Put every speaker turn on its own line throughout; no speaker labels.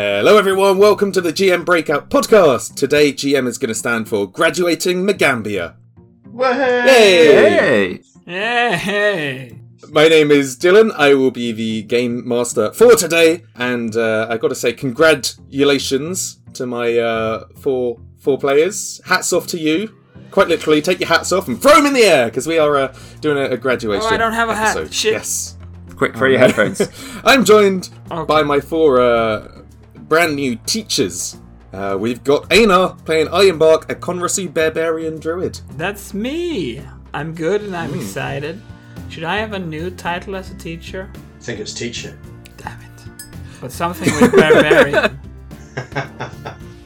Hello, everyone. Welcome to the GM Breakout podcast. Today, GM is going to stand for Graduating Magaambya.
Hey!
Yeah, hey.
My name is Dylan. I will be the game master for today, and uh, I got to say, congratulations to my uh, four four players. Hats off to you. Quite literally, take your hats off and throw them in the air because we are uh, doing a, a graduation.
Oh, I don't have a hat. Shit.
Yes.
Quick, throw your headphones.
I'm joined
Okay.
by my four uh, brand new teachers. Uh, we've got Ejnar playing Ironbark, a Conrasu Barbarian Druid.
That's me. I'm good and
Hmm.
I'm excited. Should I have a new title as a teacher?
I think it's teacher.
Damn it. But something with barbarian.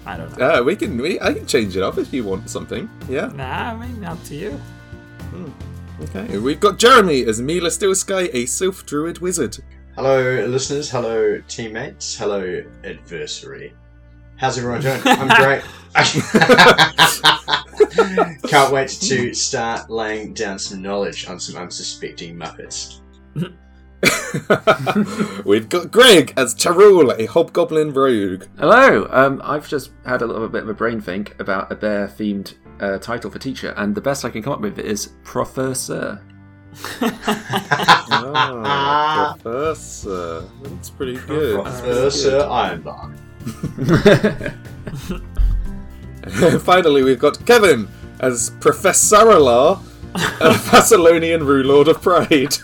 I don't know.
Uh, we can, we, I can change it up if you want something. Yeah.
Nah, I mean, up to you.
Okay. We've got Jeremy as Mila Steelsky, a Sylph Druid Wizard.
Hello, listeners. Hello, teammates. Hello, adversary. How's everyone doing? I'm great. Can't wait to start laying down some knowledge on some unsuspecting Muppets.
We've got Greg as Teh'Rull, a Hobgoblin Rogue.
Hello. Um, I've just had a little bit of a brain think about a bear-themed uh, title for teacher, and the best I can come up with is Professor.
Ah, Professor. That's pretty good.
Professor Ironbark.
Finally, we've got Keven as Professor Alar, a Thassilonian Runelord of Pride.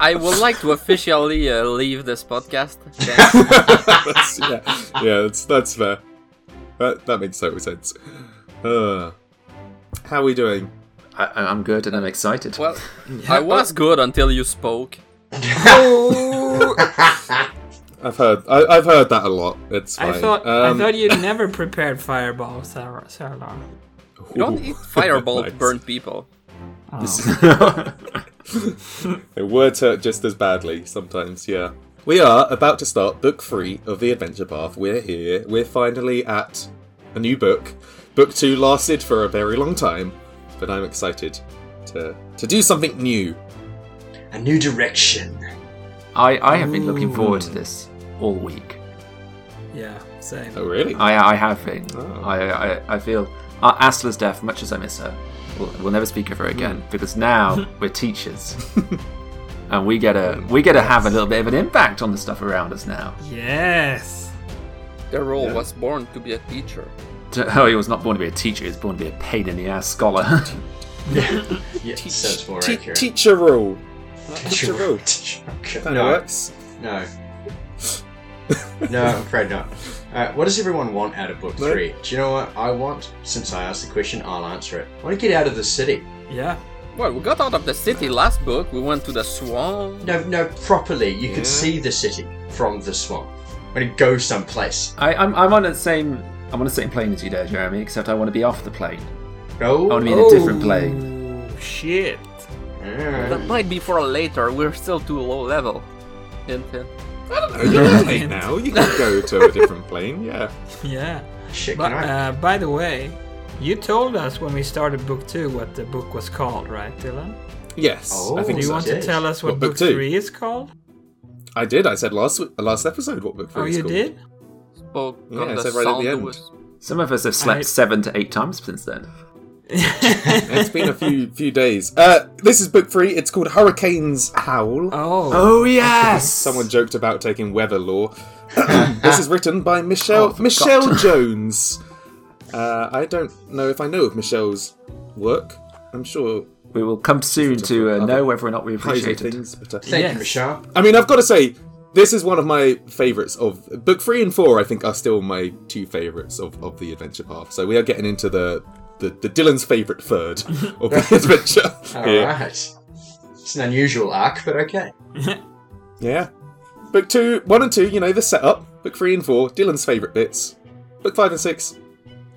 I would like to officially uh, leave this podcast.
that's, yeah, yeah, that's that's fair. That that makes total sense. Uh, how are we doing?
I, I'm good and I'm excited.
well, I was good until you spoke.
I've heard I, I've heard that a lot. It's fine.
I thought
Um,
I thought you never prepared fireball, Sarah. Sarah.
You don't eat fireball to
Nice.
burn people.
Oh.
Words hurt just as badly sometimes, yeah. We are about to start book three of the Adventure Path. We're here. We're finally at a new book. Book two lasted for a very long time, but I'm excited to to do something new.
A new direction.
I, I have been looking forward to this all week.
Yeah, same.
Oh, really?
I, I have been.
Oh.
I, I, I feel uh, Asla's death, much as I miss her, we'll, we'll never speak of her again because now we're teachers, and we get to we get to have a little bit of an impact on the stuff around us now.
Yes.
The role
Yeah.
was born to be a teacher.
Oh, he was not born to be a teacher; he was born to be a pain in the ass scholar.
Yeah, sounds more
Te-
accurate.
teacher rule. Teacher rule.
Teacher- okay.
Kind of
No,
works.
no. No, I'm afraid not. Uh, what does everyone want out of book
No?
three? Do you know what I want? Since I asked the question, I'll answer it. I want to get out of the city.
Yeah.
Well, we got out of the city last book. We went to the swamp.
No, no, properly. You
Yeah.
can see the city from the swamp. I want to go someplace.
I, I'm, I'm on the same I'm on the same plane as you there, Jeremy. Except I want to be off the plane.
No.
I want to be in a different plane.
Oh, shit.
Yeah.
That might be for later. We're still too low level. Hint, hint.
I don't know. You're level eight now. You can go to a different plane. Yeah.
Yeah.
Shit,
But
can I?
uh, by the way, you told us when we started book two what the book was called, right, Dylan?
Yes.
Oh.
I think
Do you
so.
want to
Yes.
tell us what,
What, book
book,
two?
three is called?
I did. I said last last episode what book three
Oh,
is Oh
you
called.
did?
Spoke
Yeah,
on
I
the
said right at the end.
was-
Some of us have slept
I-
seven to eight times since then.
It's been a few few days. Uh, this is book three. It's called Hurricanes Howl.
Oh.
Oh yes!
Someone joked about taking weather law. this is written by Michelle
Oh,
Michelle. Jones. Uh, I don't know if I know of Michelle's work. I'm sure
We will come soon to uh, know whether or not we
Kaiser
appreciate
things, but uh,
Thank
Yes.
you, Michelle.
I mean, I've got to say, this is one of my favourites of book three and four. I think are still my two favourites of, of the adventure path. So we are getting into the the, the Dylan's favourite third of the adventure.
All
here.
right. It's an unusual arc, but okay.
Yeah. Book two, one and two, you know, the setup. Book three and four, Dylan's favourite bits. Book five and six,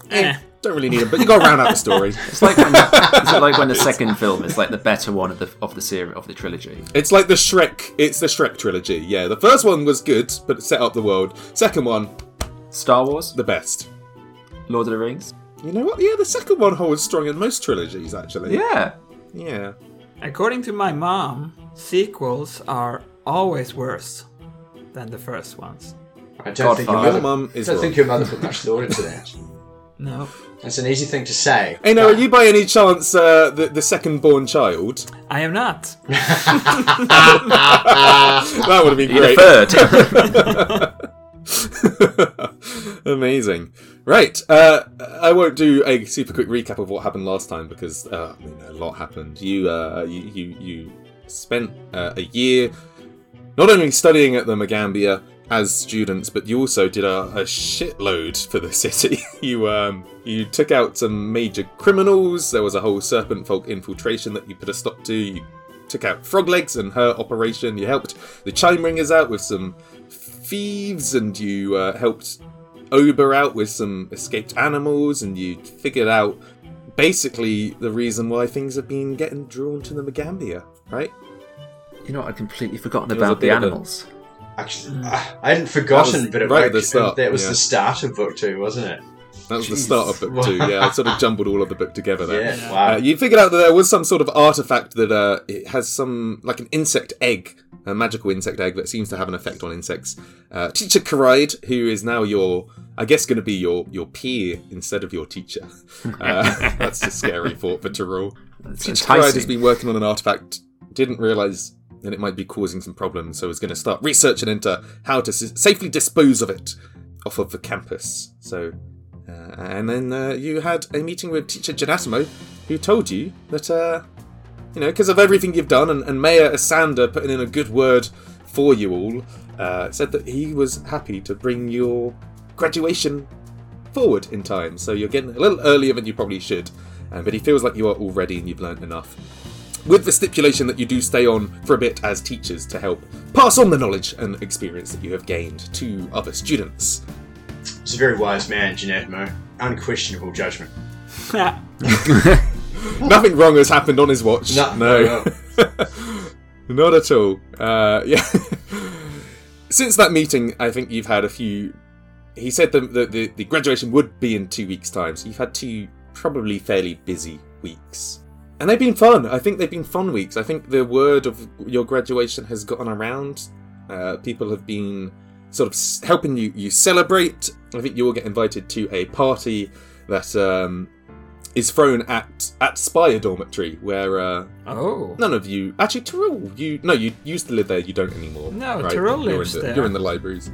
Eh.
Don't really need them, but you got to round out the story.
It's like when the, it's like when the second film is like the better one of the of the series of the trilogy.
It's like the Shrek. It's the Shrek trilogy. Yeah, the first one was good, but it set up the world. Second one,
Star Wars,
the best.
Lord of the Rings.
You know what? Yeah, the second one holds strong in most trilogies, actually.
Yeah,
Yeah.
According to my mom, sequels are always worse than the first ones.
I don't think your
Godfather.
Your
mother,
mum is
don't
wrong.
think your mother put much thought into that.
No.
That's an easy thing to say.
Hey, now, are you by any chance uh, the, the second born child?
I am not.
That would have been
You're
great.
the third.
Amazing. Right. Uh, I won't do a super quick recap of what happened last time because uh, I mean, a lot happened. You, uh, you, you, you spent uh, a year not only studying at the Magaambya as students, but you also did a, a shitload for the city. you, um, you took out some major criminals. There was a whole serpent folk infiltration that you put a stop to. You took out Froglegs and her operation. You helped the Chime Ringers out with some thieves, and you uh, helped Ober out with some escaped animals, and you figured out basically the reason why things have been getting drawn to the Magaambya, right?
You know, what, I'd completely forgotten about the
bit of a-
animals.
Actually, ah, I hadn't forgotten, but it
right at the start,
that was
yeah.
the start of book two, wasn't it?
That was the start of book two. Yeah, I sort of jumbled all of the book together there.
Yeah, wow.
Uh, you figured out that there was some sort of artifact that uh, it has some like an insect egg, a magical insect egg that seems to have an effect on insects. Uh, teacher Karide, who is now your, I guess, going to be your your peer instead of your teacher. Uh, that's a scary thought for Teh'Rull.
It's
Teacher Karide has been working on an artifact. Didn't realize that it might be causing some problems, so is going to start researching into how to s- safely dispose of it off of the campus. So, uh, and then uh, you had a meeting with Teacher Janatimo, who told you that, uh, you know, because of everything you've done, and, and Mayor Asander putting in a good word for you all, uh, said that he was happy to bring your graduation forward in time. So you're getting a little earlier than you probably should, um, but he feels like you are all ready and you've learned enough with the stipulation that you do stay on for a bit as teachers to help pass on the knowledge and experience that you have gained to other students.
He's a very wise man, Janatimo. Unquestionable judgment.
Nothing wrong has happened on his watch.
No,
no,
no,
not at all. Uh, yeah. Since that meeting, I think you've had a few. He said that the, the, the graduation would be in two weeks' time, so you've had two probably fairly busy weeks. And they've been fun. I think they've been fun weeks. I think the word of your graduation has gotten around. Uh, people have been sort of helping you, you celebrate. I think you will get invited to a party that um, is thrown at at Spire Dormitory, where uh,
Oh.
none of you actually Teh'Rull, you no, you used to live there. You don't anymore.
No,
right?
Teh'Rull
you're
lives
in the,
there.
You're in the libraries.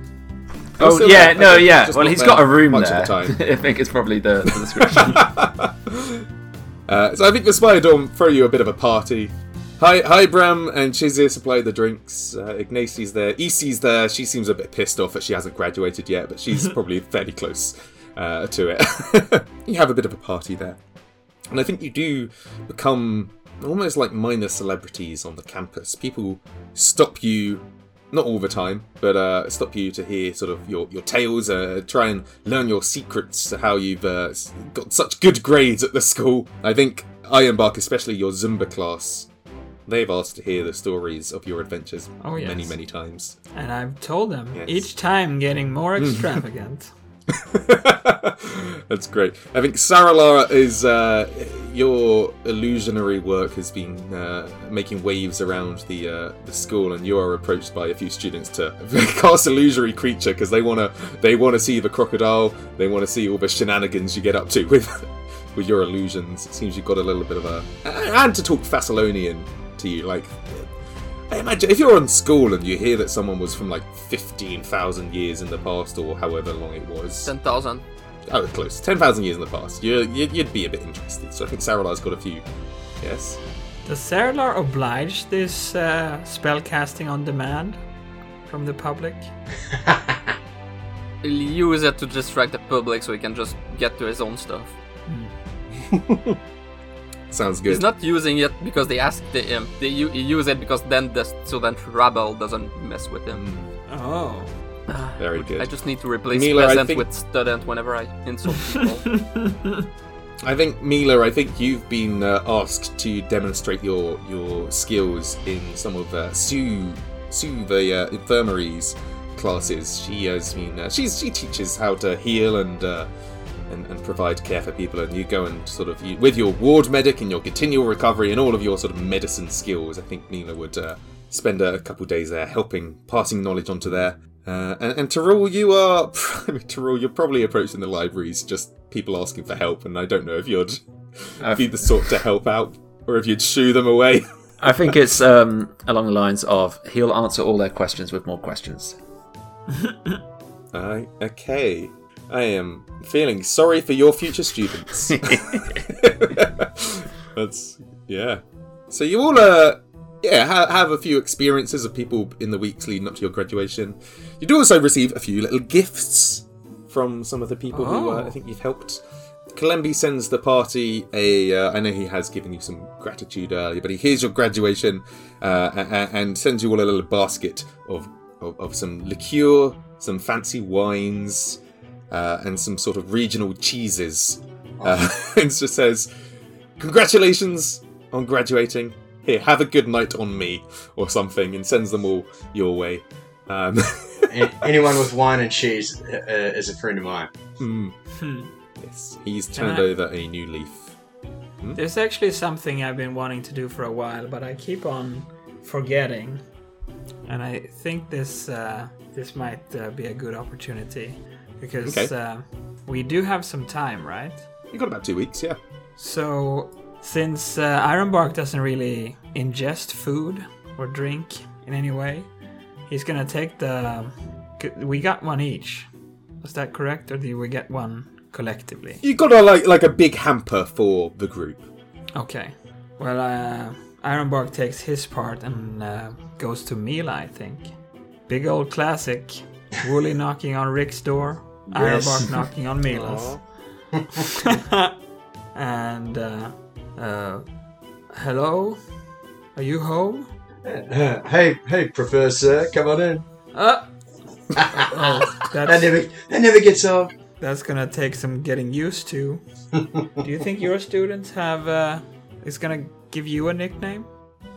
Oh yeah,
there,
no,
okay,
yeah.
just
Well,
not
he's
there
got a room
much
there.
of the time.
I think it's probably the, the description.
Uh, so I think the Spire Dorm throw you a bit of a party. Hi, hi, Bram and Chizir supply the drinks. Uh, Ignacy's there. Isi's there. She seems a bit pissed off that she hasn't graduated yet, but she's probably fairly close uh, to it. you have a bit of a party there. And I think you do become almost like minor celebrities on the campus. People stop you, not all the time, but uh, stop you to hear sort of your, your tales, uh, try and learn your secrets, how you've uh, got such good grades at the school. I think Ironbark, especially your Zumba class, they've asked to hear the stories of your adventures
Oh, yes.
many, many times.
And I've told them
Yes.
each time getting more extravagant.
That's great. I think Saralara is uh, your illusionary work has been uh, making waves around the uh, the school, and you are approached by a few students to cast illusory creature because they wanna they wanna see the crocodile, they want to see all the shenanigans you get up to with with your illusions. It seems you've got a little bit of a and to talk Thassilonian to you, like. I imagine if you're on school and you hear that someone was from like 15,000 years in the past or however long it was.
10,000.
Oh, close. 10,000 years in the past. You, you, you'd be a bit interested. So I think Saralar's got a few. Yes?
Does Saralar oblige this uh, spell casting on demand from the public?
He'll use it to distract the public so he can just get to his own stuff.
Sounds good.
He's not using it because they asked him. They u- he use it because then the student rabble doesn't mess with him.
Oh.
Very good.
I just need to replace
Mila, I
peasant
think-
with student whenever I insult people.
I think, Mila, I think you've been uh, asked to demonstrate your your skills in some of uh, Sue, Sue the uh, infirmaries classes. She has been, uh, she's, she teaches how to heal and, uh, and and provide care for people, and you go and sort of, you, with your ward medic and your continual recovery and all of your sort of medicine skills, I think Mila would uh, spend a couple days there helping, passing knowledge onto there. Uh, and, and Teh'Rull, you are. I mean, Teh'Rull, you're probably approaching the libraries, just people asking for help, and I don't know if you'd be the sort to help out, or if you'd shoo them away.
I think it's um, along the lines of he'll answer all their questions with more questions.
Uh, okay. I am feeling sorry for your future students. That's yeah. So you all uh yeah ha- have a few experiences of people in the weeks leading up to your graduation. You do also receive a few little gifts from some of the people who uh, I
Oh.
think you've helped. Kalembi sends the party a. Uh, I know he has given you some gratitude earlier, but he hears your graduation uh, a- a- and sends you all a little basket of, of, of some liqueur, some fancy wines, uh, and some sort of regional cheeses. Uh, and just says, "Congratulations on graduating. Here, have a good night on me," or something, and sends them all your way. Um,
anyone with wine and cheese uh, uh, is a friend of mine.
hmm,
Hmm.
yes, he's turned
I-
over a new leaf.
There's actually something I've been wanting to do for a while, but I keep on forgetting. And I think this uh, this might uh, be a good opportunity because
Okay.
uh, we do have some time, right?
You got about two weeks, yeah.
So since uh, Ironbark doesn't really ingest food or drink in any way, he's gonna take the. We got one each. Was that correct, or did we get one collectively?
You got a like like a big hamper for the group.
Okay. Well, uh, Ironbark takes his part and uh, goes to Mila, I think. Big old classic. Wooly knocking on Rick's door.
Yes.
Ironbark knocking on Mila's. and, uh, uh, hello? Are you home?
hey, hey, Professor, come on in.
Uh, oh,
That never, that never gets old.
that's gonna take some getting used to. Do you think your students have, uh, is gonna give you a nickname?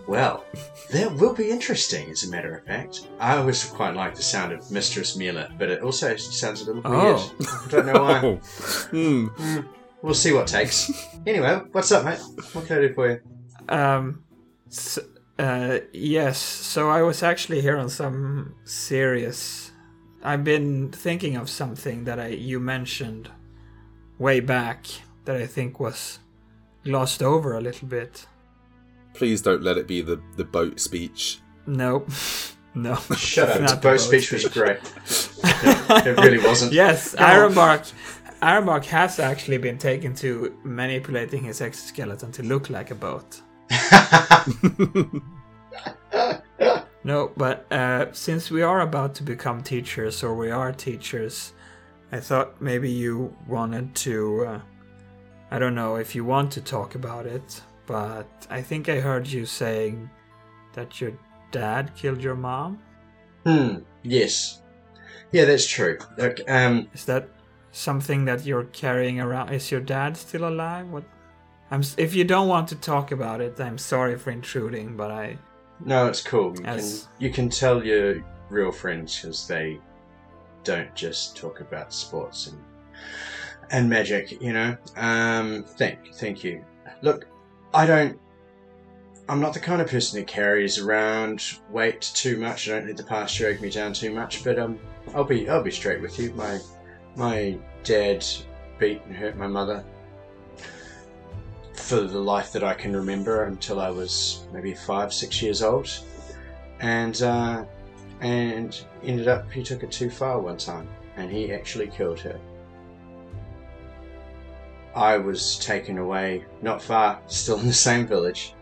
Well, that will be interesting, as a matter of fact. I always quite like the sound of Mistress Mila, but it also sounds a little weird.
Oh.
I don't know why.
Oh, hmm.
We'll see what takes. Anyway, what's up, mate? What can I do for you?
Um, s uh, yes. So I was actually here on some serious. I've been thinking of something that I you mentioned way back that I think was glossed over a little bit.
Please don't let it be the the boat speech.
Nope. no.
Shut up. The
the
boat
boat
speech was great. it really wasn't.
Yes,
Go on.
Ironbark has actually been taken to manipulating his exoskeleton to look like a boat. No, but uh, since we are about to become teachers, or we are teachers, I thought maybe you wanted to. Uh, I don't know if you want to talk about it, but I think I heard you saying that your dad killed your mom.
Hmm. Yes. Yeah, that's true. Look, um,
Is that something that you're carrying around? Is your dad still alive? What? I'm. If you don't want to talk about it, I'm sorry for intruding, but I.
no, it's cool. You
As-
can you can tell your real friends because they don't just talk about sports and and magic. You know. Um. Thank thank you. Look, I don't. I'm not the kind of person that carries around weight too much. I don't need the past drag me down too much. But um, I'll be I'll be straight with you. My my dad beat and hurt my mother for the life that I can remember until I was maybe five, six years old, and uh, and ended up he took it too far one time, and he actually killed her. I was taken away not far, still in the same village,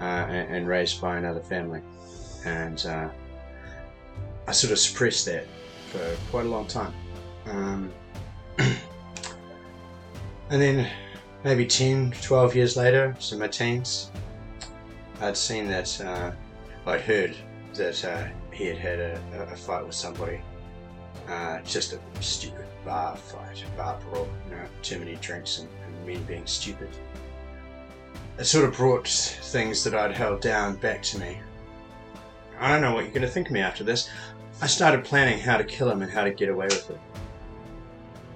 uh, and, and raised by another family, and uh, I sort of suppressed that for quite a long time. Um, and then maybe 10, 12 years later, so my teens, I'd seen that, uh, I'd heard that uh, he had had a, a- fight with somebody. Uh, just a stupid bar fight, bar brawl, you know, too many drinks and, and men being stupid. It sort of brought things that I'd held down back to me. I don't know what you're going to think of me after this. I started planning how to kill him and how to get away with it.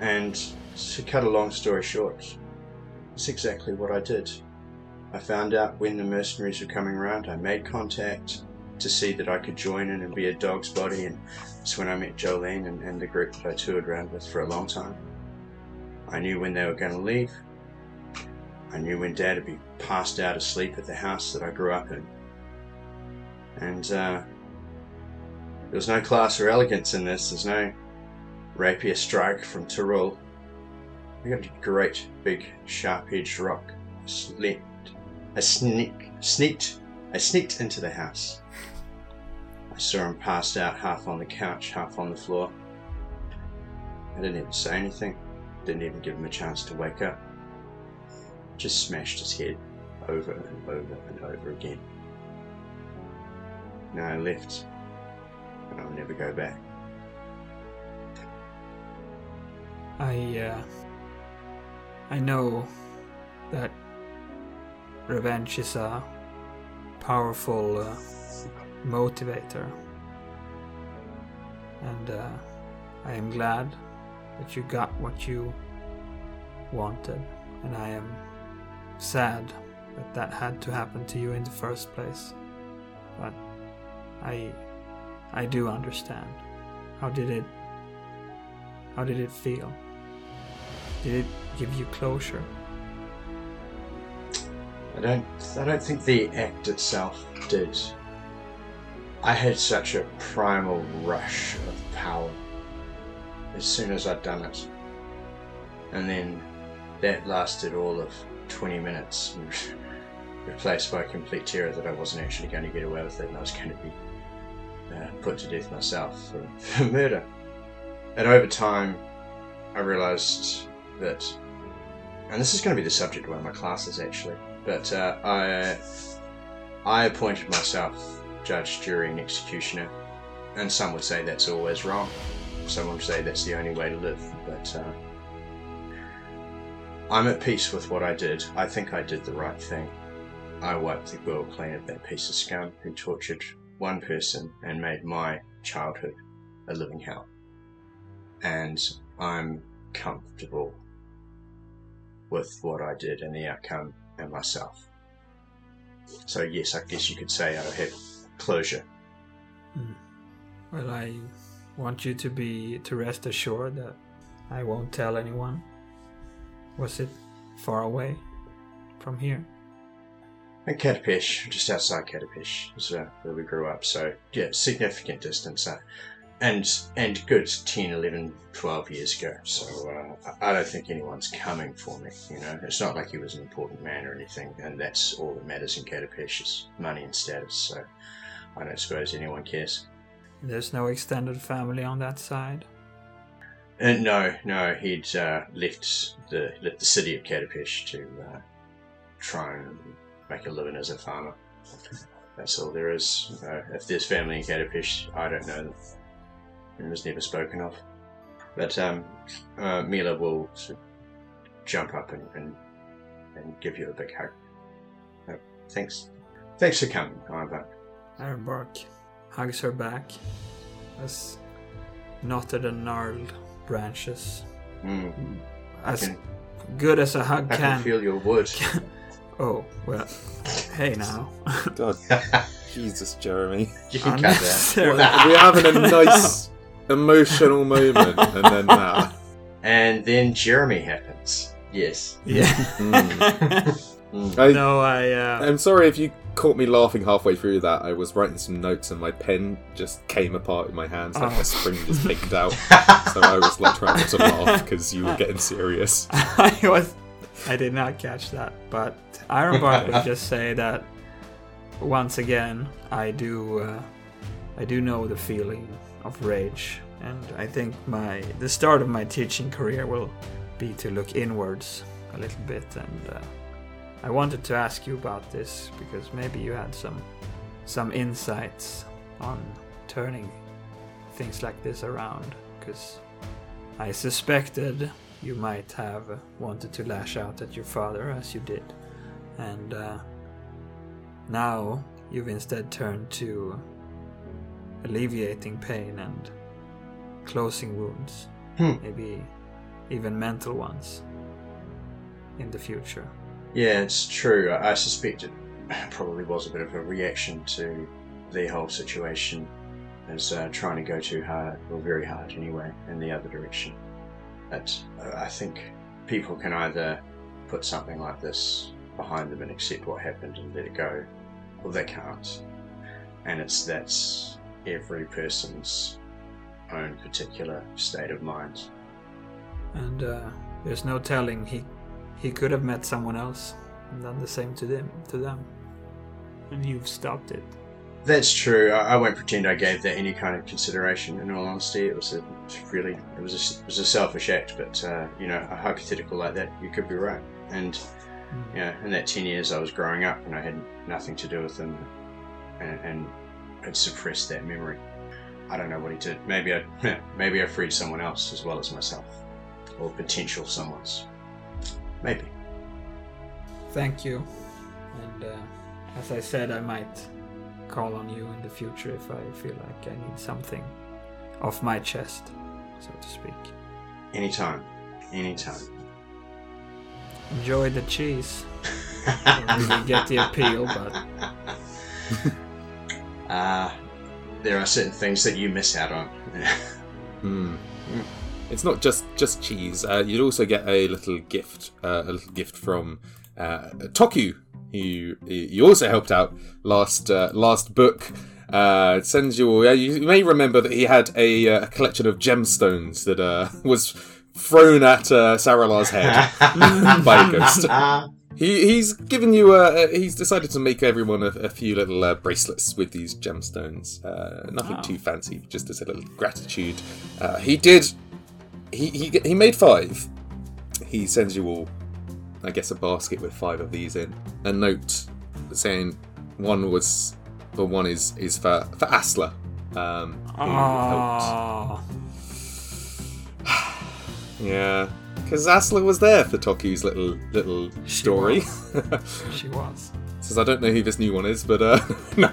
And to cut a long story short, that's exactly what I did. I found out when the mercenaries were coming around, I made contact, to see that I could join in and be a dog's body, and that's when I met Jolene and, and the group that I toured around with for a long time. I knew when they were going to leave. I knew when Dad would be passed out asleep at the house that I grew up in. And uh, there was no class or elegance in this. There's no rapier strike from Teh'Rull. We got a great big sharp-edged rock. I slipped. I sneak, sneaked. I sneaked into the house. I saw him passed out half on the couch, half on the floor. I didn't even say anything. Didn't even give him a chance to wake up. Just smashed his head over and over and over again. Now I left, and I'll never go back.
I uh, I know that revenge is a powerful uh, motivator, and uh, I am glad that you got what you wanted, and I am sad that that had to happen to you in the first place. But I I do understand. How did it how did it feel? Did it give you closure?
I don't. I don't think the act itself did. I had such a primal rush of power as soon as I'd done it, and then that lasted all of 20 minutes, replaced by complete terror that I wasn't actually going to get away with it, and I was going to be uh, put to death myself for, for murder. And over time, I realised and this is going to be the subject of one of my classes actually, but uh, I I appointed myself judge, jury, and executioner, and some would say that's always wrong. Some would say that's the only way to live, but uh, I'm at peace with what I did. I think I did the right thing. I wiped the world clean of that piece of scum who tortured one person and made my childhood a living hell. And I'm comfortable with what I did and the outcome and myself. So yes, I guess you could say I have closure.
Well, I want you to be to rest assured that I won't tell anyone. Was it far away from here?
And Katapesh, just outside Katapesh, is uh, where we grew up. So yeah, significant distance. Uh, and and good 10, 11, 12 years ago. So uh, I don't think anyone's coming for me. You know, it's not like he was an important man or anything, and that's all that matters in Katapesh is money and status. So I don't suppose anyone cares.
There's no extended family on that side.
And no, no, he'd uh, left the left the city of Katapesh to uh, try and make a living as a farmer. That's all there is. Uh, if there's family in Katapesh, I don't know them. It was never spoken of. But um, uh, Mila will sort of jump up and, and and give you a big hug. Uh, thanks, thanks for coming, Ivar.
Ironbark hugs her back as knotted and gnarled branches.
Mm,
As
can-
good as a hug
I can
can.
feel your wood.
Oh, well. Hey now.
God, Jesus, Jeremy.
You can cut that.
We're having a nice emotional moment, and then that.
And then Jeremy happens. Yes.
yeah.
Mm.
Mm.
I,
no, I. Uh,
I'm sorry if you caught me laughing halfway through that. I was writing some notes and my pen just came apart in my hands, like
Oh.
my spring just picked out. so I was like trying not to laugh because you were getting serious.
I was. I did not catch that, but Ironbark would just say that once again, I do. Uh, I do know the feeling of rage, and I think my the start of my teaching career will be to look inwards a little bit and. Uh, I wanted to ask you about this because maybe you had some some insights on turning things like this around because I suspected you might have wanted to lash out at your father as you did and uh, now you've instead turned to alleviating pain and closing wounds
Hmm.
maybe even mental ones in the future
Yeah, it's true. I I suspect it probably was a bit of a reaction to the whole situation as uh, trying to go too hard, or very hard anyway, in the other direction. But uh, I think people can either put something like this behind them and accept what happened and let it go, or they can't. And it's that's every person's own particular state of mind.
And uh, there's no telling he he could have met someone else and done the same to them to them. And you've stopped it.
That's true. I, I won't pretend I gave that any kind of consideration. In all honesty, it was a really it was a, it was a selfish act. But uh, you know, a hypothetical like that, you could be right. And you know, in that ten years, I was growing up and I had nothing to do with them, and, and had suppressed that memory. I don't know what he did. Maybe I maybe I freed someone else as well as myself, or potential someone's. Maybe.
Thank you. And uh, as I said, I might call on you in the future if I feel like I need something off my chest, so to speak.
Anytime. Anytime.
Enjoy the cheese. Really get the appeal, but
Uh, there are certain things that you miss out on.
Hmm. It's not just just cheese. Uh, you'd also get a little gift, uh, a little gift from uh, Toku, who you also helped out last uh, last book. Uh, sends you. Uh, you may remember that he had a, uh, a collection of gemstones that uh, was thrown at uh, Saralar's head by a ghost. He, he's given you a. He's decided to make everyone a, a few little uh, bracelets with these gemstones. Uh, nothing
Wow.
too fancy, just as a little gratitude. Uh, he did. He, he he made five. He sends you all, I guess, a basket with five of these in. A note saying one was, or one is is for for Asla. Um, who helped.
oh,
Yeah, because Asla was there for Toku's little little story.
she was.
Says I don't know who this new one is, but uh, no.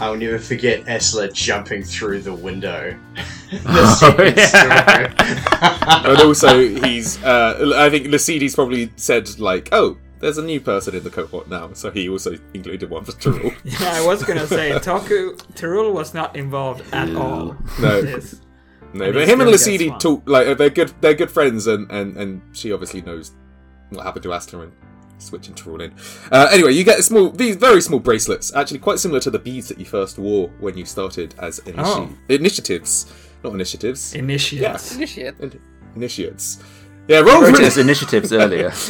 I'll never forget Asla jumping through the window. the
Oh, yeah.
story.
and also he's. Uh, I think Lucidi's probably said like, oh, there's a new person in the cohort now, so he also included one for Teh'Rull.
Yeah, I was gonna say Toku Teh'Rull was not involved at all.
No.
in this.
No,
And
but him and
still
Lucidi talk like they're good. They're good friends, and and and she obviously knows what happened to Asla and switching to rule in. Uh, anyway, you get small, these very small bracelets, actually quite similar to the beads that you first wore when you started as initi-
Oh.
initiatives, not initiatives,
Initiates.
Initiate.
In- initiates. Yeah, roll
Wrote
for
it as initiatives earlier.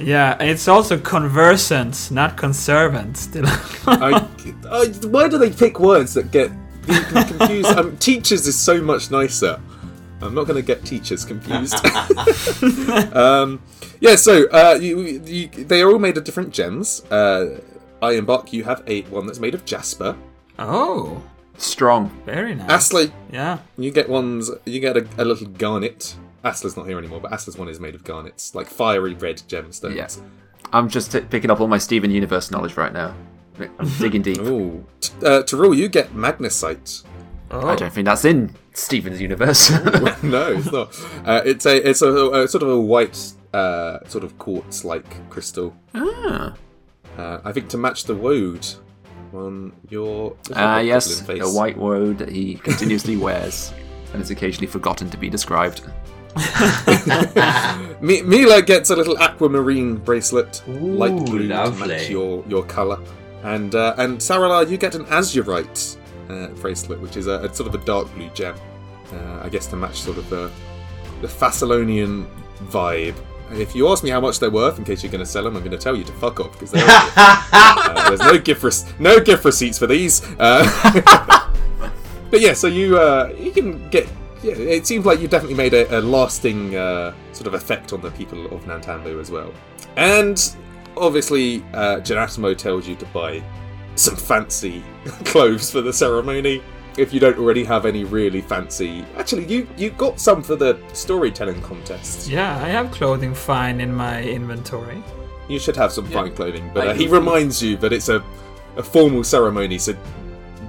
Yeah, it's also conversant, not conservant. Still.
I, I, why do they pick words that get people confused? um, teachers is so much nicer. I'm not going to get teachers confused. um, yeah, so uh, you, you, they are all made of different gems. Uh, Iron Bark, you have a one that's made of jasper.
oh,
Strong.
very nice.
Astley,
Yeah.
you get ones. You get a, a little garnet. Asla's not here anymore, but Asla's one is made of garnets, like fiery red gemstones.
Yeah. I'm just t- picking up all my Steven Universe knowledge right now. I'm digging deep.
Ooh, T- uh, Teh'Rull, you get magnesite.
Oh,
I don't think that's in Steven's universe.
no, it's not. Uh, it's a it's a, a sort of a white uh, sort of quartz like crystal.
ah,
Uh, I think to match the woad on your little
Ah, yes,
goblin
the white woad that he continuously wears and is occasionally forgotten to be described.
Mi- Mila gets a little aquamarine bracelet, light
Ooh,
blue to match your your color, and uh, and Saralar, you get an azurite uh, bracelet, which is a, a sort of a dark blue gem. Uh, I guess to match sort of the the Thassilonian vibe. And if you ask me how much they're worth, in case you're going to sell them, I'm going to tell you to fuck off because uh, there's no gift no gift receipts for these. Uh, but yeah, so you uh, you can get. Yeah, it seems like you definitely made a, a lasting uh, sort of effect on the people of Nantambu as well. And obviously, uh, Janatimo tells you to buy some fancy clothes for the ceremony. If you don't already have any really fancy, actually, you you got some for the storytelling contest.
yeah, I have clothing fine in my inventory.
You should have some fine clothing, but uh, he reminds you that it's a a formal ceremony, so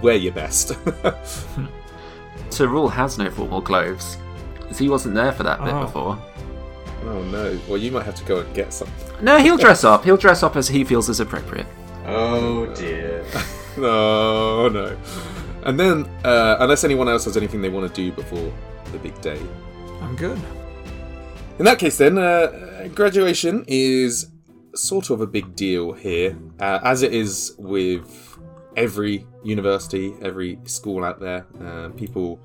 wear your best.
Teh'Rull has no formal clothes. 'cause He wasn't there for that bit
Oh.
before.
Oh no! Well, you might have to go and get something.
No, he'll dress up. He'll dress up as he feels is appropriate.
Oh dear.
no, no. And then, uh, unless anyone else has anything they want to do before the big day.
I'm good.
In that case, then, uh, graduation is sort of a big deal here, uh, as it is with every university, every school out there. Uh, people,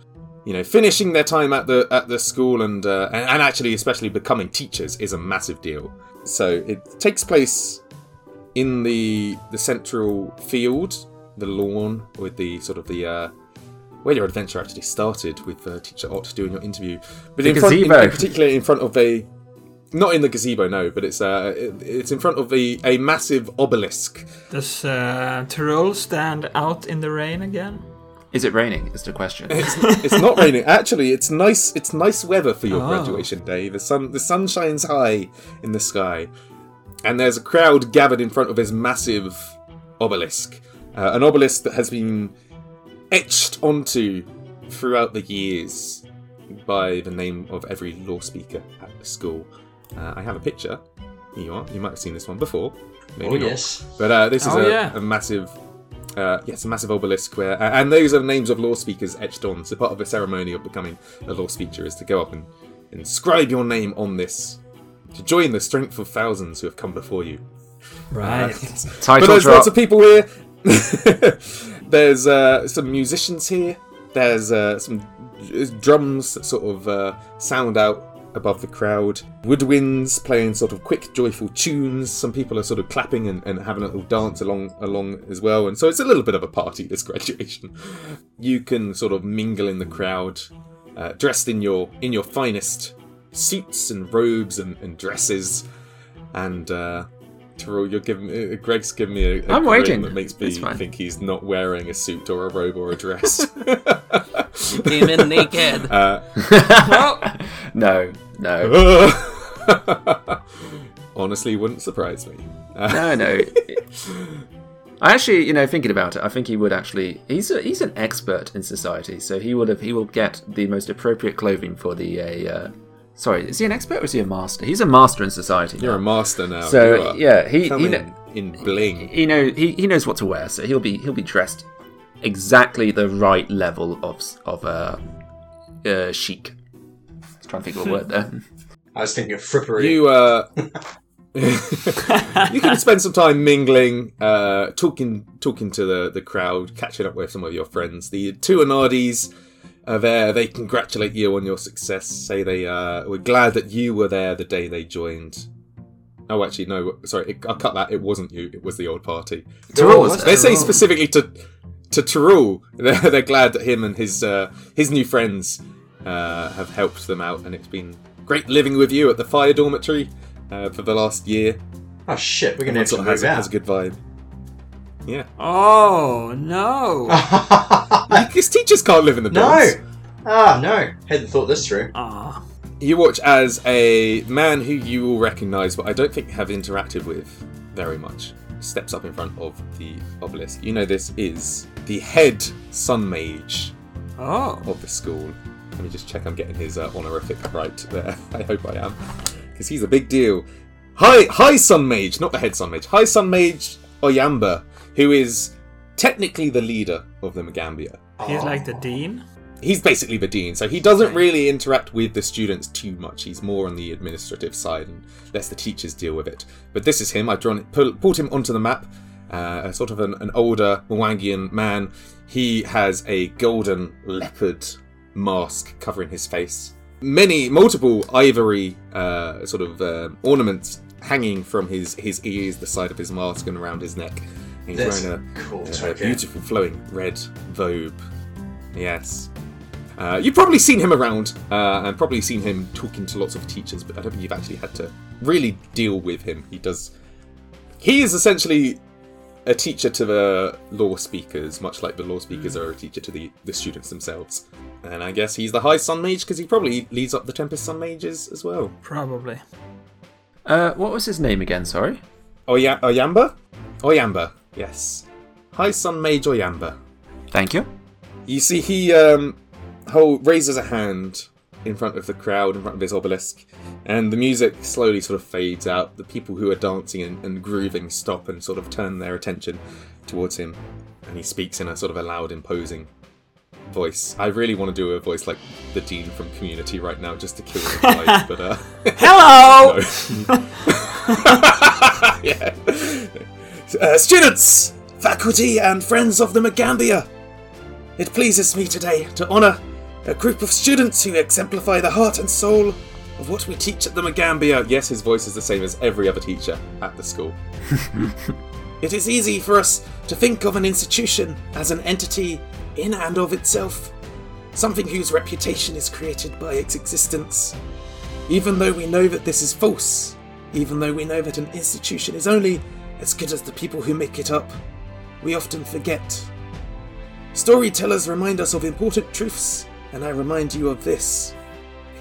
you know, finishing their time at the at the school and, uh, and and actually, especially becoming teachers is a massive deal. So it takes place in the the central field, the lawn with the sort of the. Uh, where your adventure actually started with uh, teacher Ott doing your interview, but
The
in front, in,
gazebo.
in particular in front of a not in the gazebo, no, but it's uh, it- it's in front of a, a massive obelisk.
Does uh, Teh'Rull stand out in the rain again?
Is it raining? Is the question.
It's, it's not raining. Actually, it's nice. It's nice weather for your
Oh.
graduation day. The sun the sun shines high in the sky, and there's a crowd gathered in front of this massive obelisk. Uh, an obelisk that has been etched onto throughout the years by the name of every Lore-Speaker at the school. Uh, I have a picture. Here you are. You might have seen this one before. Maybe
Oh,
not.
yes.
But uh, this is
Oh,
a,
yeah.
a massive, uh, yes, a massive obelisk where, a- and those are names of Lore-Speakers etched on. So part of the ceremony of becoming a Lore-Speaker is to go up and inscribe your name on this, to join the strength of thousands who have come before you.
Right.
But
Title
there's
drop.
lots of people here. there's uh, some musicians here. There's uh, some drums that sort of uh, sound out above the crowd. Woodwinds playing sort of quick, joyful tunes. Some people are sort of clapping and, and having a little dance along along as well. And so it's a little bit of a party this graduation. You can sort of mingle in the crowd, uh, dressed in your in your finest suits and robes and, and dresses, and. Uh, Teh'Rull, you're giving uh, Greg's giving me a, a
I'm waiting.
that makes me think he's not wearing a suit or a robe or a dress.
Came in naked.
uh,
no, no,
honestly, wouldn't surprise me.
No, no. I actually, you know, thinking about it, I think he would actually. He's a, he's an expert in society, so he would have he will get the most appropriate clothing for the. Uh, uh, sorry, is he an expert or is he a master? He's a master in society.
you're a master now.
So, yeah, he- he
in,
kn-
in bling.
you know he, he knows what to wear, so he'll be he'll be dressed exactly the right level of of uh, uh chic. I was trying to think of a word there.
I was thinking of frippery.
You uh, you can spend some time mingling, uh, talking talking to the the crowd, catching up with some of your friends. The two Anardis are there. They congratulate you on your success. Say they uh, were glad that you were there the day they joined. Oh, actually, no. Sorry, I'll cut that. It wasn't you. It was the old party.
Teh'Rull was.
They say specifically to to Teh'Rull. They're, they're glad that him and his uh, his new friends uh, have helped them out, and it's been great living with you at the fire dormitory uh, for the last year.
oh shit, we're gonna
Everyone
have to
sort of
move
has, a-
out.
has a good vibe. Yeah,
Oh no!
because teachers can't live in the
no.
dorms.
Ah, no. Hadn't thought this through.
Ah,
You watch as a man who you will recognise, but I don't think have interacted with very much, steps up in front of the obelisk. You know this is the head sun mage
oh,
of the school. Let me just check I'm getting his uh, honorific right there. I hope I am. Because he's a big deal. Hi, hi, Sun Mage, not the head Sun Mage. Hi, Sun Mage Oyamba, who is technically the leader of the Magaambya.
he's like the dean.
He's basically the dean, so he doesn't really interact with the students too much. He's more on the administrative side and lets the teachers deal with it. But this is him. I've drawn it, pull, pulled him onto the map. Uh, a sort of an, an older Mwangian man. He has a golden leopard mask covering his face. Many, multiple ivory uh, sort of uh, ornaments hanging from his, his ears, the side of his mask, and around his neck. And he's
That's
wearing a,
cool.
a
Token.
beautiful flowing red robe. Yes. Uh, you've probably seen him around, uh, and probably seen him talking to lots of teachers, but I don't think you've actually had to really deal with him. He does. He is essentially a teacher to the Lore-Speakers, much like the Lore-Speakers are a teacher to the, the students themselves. And I guess he's the High Sun Mage because he probably leads up the Tempest Sun Mages as well.
Probably.
Uh, what was his name again? Sorry.
Oya- Oyamba? Oyamba, yes. High Sun Mage Oyamba.
Thank you.
You see, he um, hold, raises a hand in front of the crowd, in front of his obelisk, and the music slowly sort of fades out. The people who are dancing and, and grooving stop and sort of turn their attention towards him, and he speaks in a sort of a loud, imposing voice. I really want to do a voice like the dean from Community right now, just to kill the vibe, but uh,
Hello!
yeah. Uh, students, faculty, and friends of the Magaambya, it pleases me today to honour a group of students who exemplify the heart and soul of what we teach at the Magaambya. Yes, his voice is the same as every other teacher at the school. it is easy for us to think of an institution as an entity in and of itself, something whose reputation is created by its existence. Even though we know that this is false, even though we know that an institution is only as good as the people who make it up, we often forget. Storytellers remind us of important truths, and I remind you of this.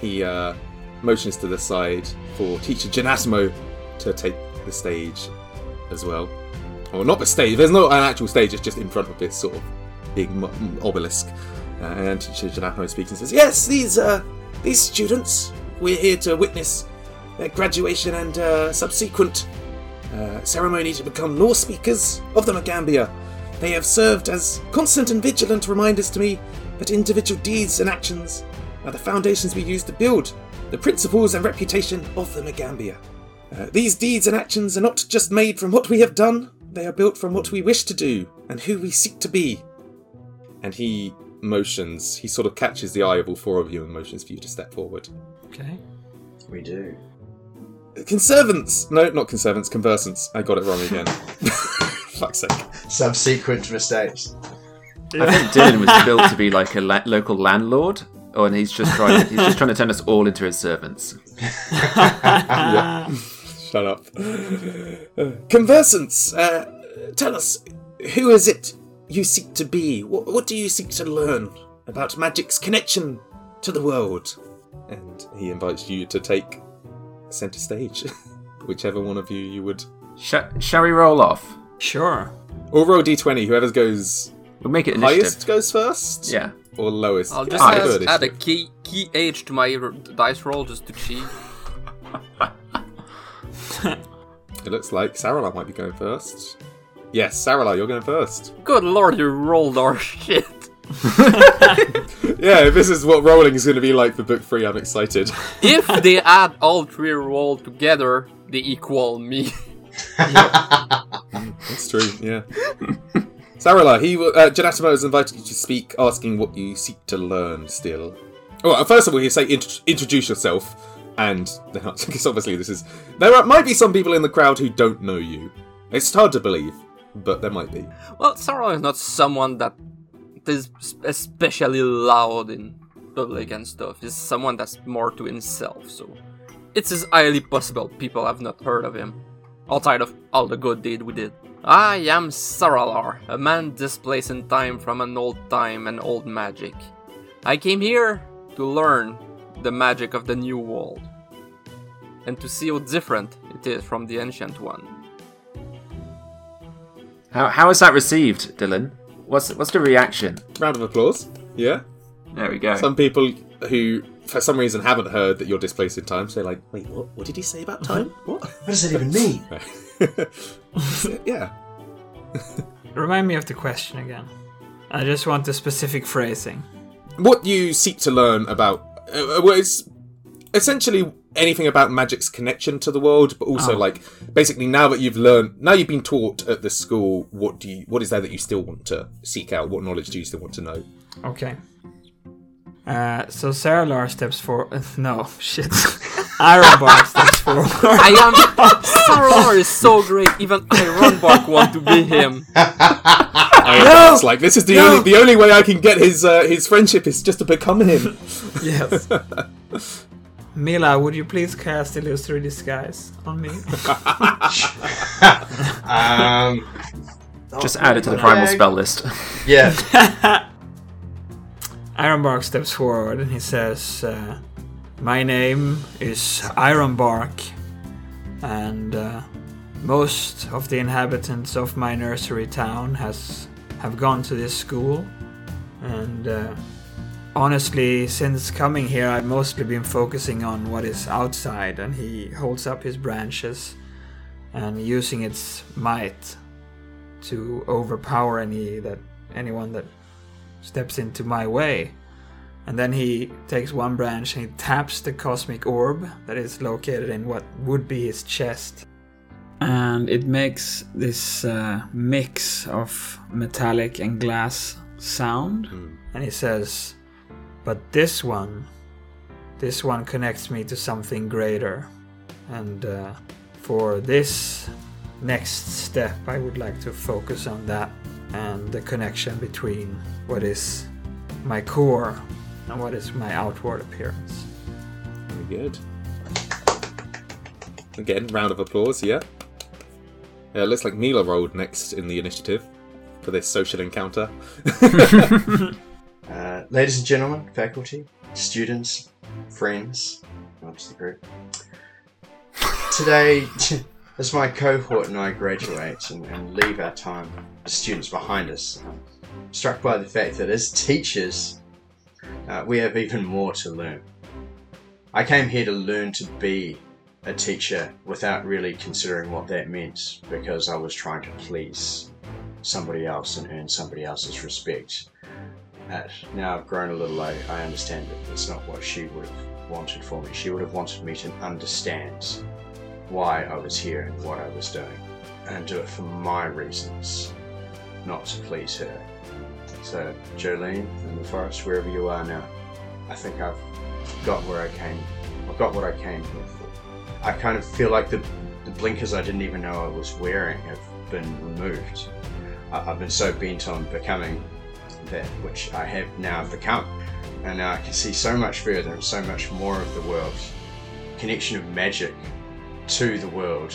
He uh, motions to the side for teacher Janatimo to take the stage as well. Or not the stage, there's not an actual stage, it's just in front of this sort of big obelisk. Uh, and teacher Janatimo speaks and says, Yes, these, uh, these students, we're here to witness their graduation and uh, subsequent uh, ceremony to become Lore-Speakers of the Magaambya. They have served as constant and vigilant reminders to me that individual deeds and actions are the foundations we use to build the principles and reputation of the Magaambya. Uh, these deeds and actions are not just made from what we have done, they are built from what we wish to do and who we seek to be. And he motions, he sort of catches the eye of all four of you and motions for you to step forward.
Okay.
We do.
Conservants! No, not conservants, conversants. I got it wrong again. Fuck's sake.
Subsequent mistakes.
I think Dylan was built to be like a la- local landlord, oh, and he's just trying. he's just trying to turn us all into his servants.
Yeah. Shut up. Conversants, uh, tell us, who is it you seek to be? What, what do you seek to learn about magic's connection to the world? And he invites you to take center stage, whichever one of you you would.
Sh- shall we roll off?
Sure.
Or roll d20, whoever goes
We'll make it initiative.
highest goes first?
Yeah.
Or lowest?
I'll just
Ah,
add, add a key key age to my r- dice roll just to cheat.
It looks like Saralar might be going first. Yes, Saralar, you're going first.
Good lord, you rolled our shit.
Yeah, if this is what rolling is going to be like for book three, I'm excited.
If they add all three roll together, they equal me.
That's true, yeah. Sarala, he uh, Janatimo has invited you to speak, asking what you seek to learn still. Oh, uh, first of all, you say int- introduce yourself, and because obviously this is there are, might be some people in the crowd who don't know you. It's hard to believe, but there might be.
Well, Sarah is not someone that is especially loud in public and stuff. He's someone that's more to himself, so it is highly possible people have not heard of him, outside of all the good deed we did. I am Saralar, a man displaced in time from an old time and old magic. I came here to learn the magic of the new world, and to see how different it is from the ancient one.
How how is that received, Dylan? What's what's the reaction?
Round of applause. Yeah.
There we go.
Some people who, for some reason, haven't heard that you're displaced in time say like, "Wait, what? What did he say about time? Mm-hmm. What?"
What does it even mean?
yeah.
Remind me of the question again. I just want the specific phrasing.
what do you seek to learn about uh, well, it's essentially anything about magic's connection to the world but also
Oh.
like basically now that you've learned now you've been taught at the school what do you what is there that you still want to seek out what knowledge do you still want to know
Okay. Uh, so Saralar steps forward. No, shit. Ironbark steps forward.
I am Saralar is so great. Even Ironbark want to be him.
I it's like this is the only the only way I can get his uh, his friendship is just to become him
yes. Mila, would you please cast Illusory Disguise on me?
Um,
Just add it to the primal spell list.
yeah.
Ironbark steps forward and he says, uh, My name is Ironbark, and uh, most of the inhabitants of my nursery town has have gone to this school. And uh, honestly, since coming here, I've mostly been focusing on what is outside. And he holds up his branches and using its might, to overpower any that anyone that steps into my way. And then he takes one branch and he taps the cosmic orb that is located in what would be his chest. And it makes this uh, mix of metallic and glass sound. And he says, But this one, this one connects me to something greater. And uh, for this next step, I would like to focus on that and the connection between what is my core and what is my outward appearance.
Very good. Again, round of applause, yeah. Yeah, it looks like Mila rolled next in the initiative for this social encounter.
Uh, ladies and gentlemen, faculty, students, friends, not the group. Today, as my cohort and I graduate and, and leave our time students behind us, struck by the fact that as teachers, uh, we have even more to learn. I came here to learn to be a teacher without really considering what that meant because I was trying to please somebody else and earn somebody else's respect. Uh, now I've grown a little, I, I understand that that's not what she would have wanted for me. She would have wanted me to understand why I was here and what I was doing, and do it for my reasons, not to please her. So, uh, Jolene in the forest, wherever you are now, I think I've got where I came. I've got what I came here for. I kind of feel like the, the blinkers I didn't even know I was wearing have been removed. I, I've been so bent on becoming that which I have now become. And now I can see so much further and so much more of the world. Connection of magic to the world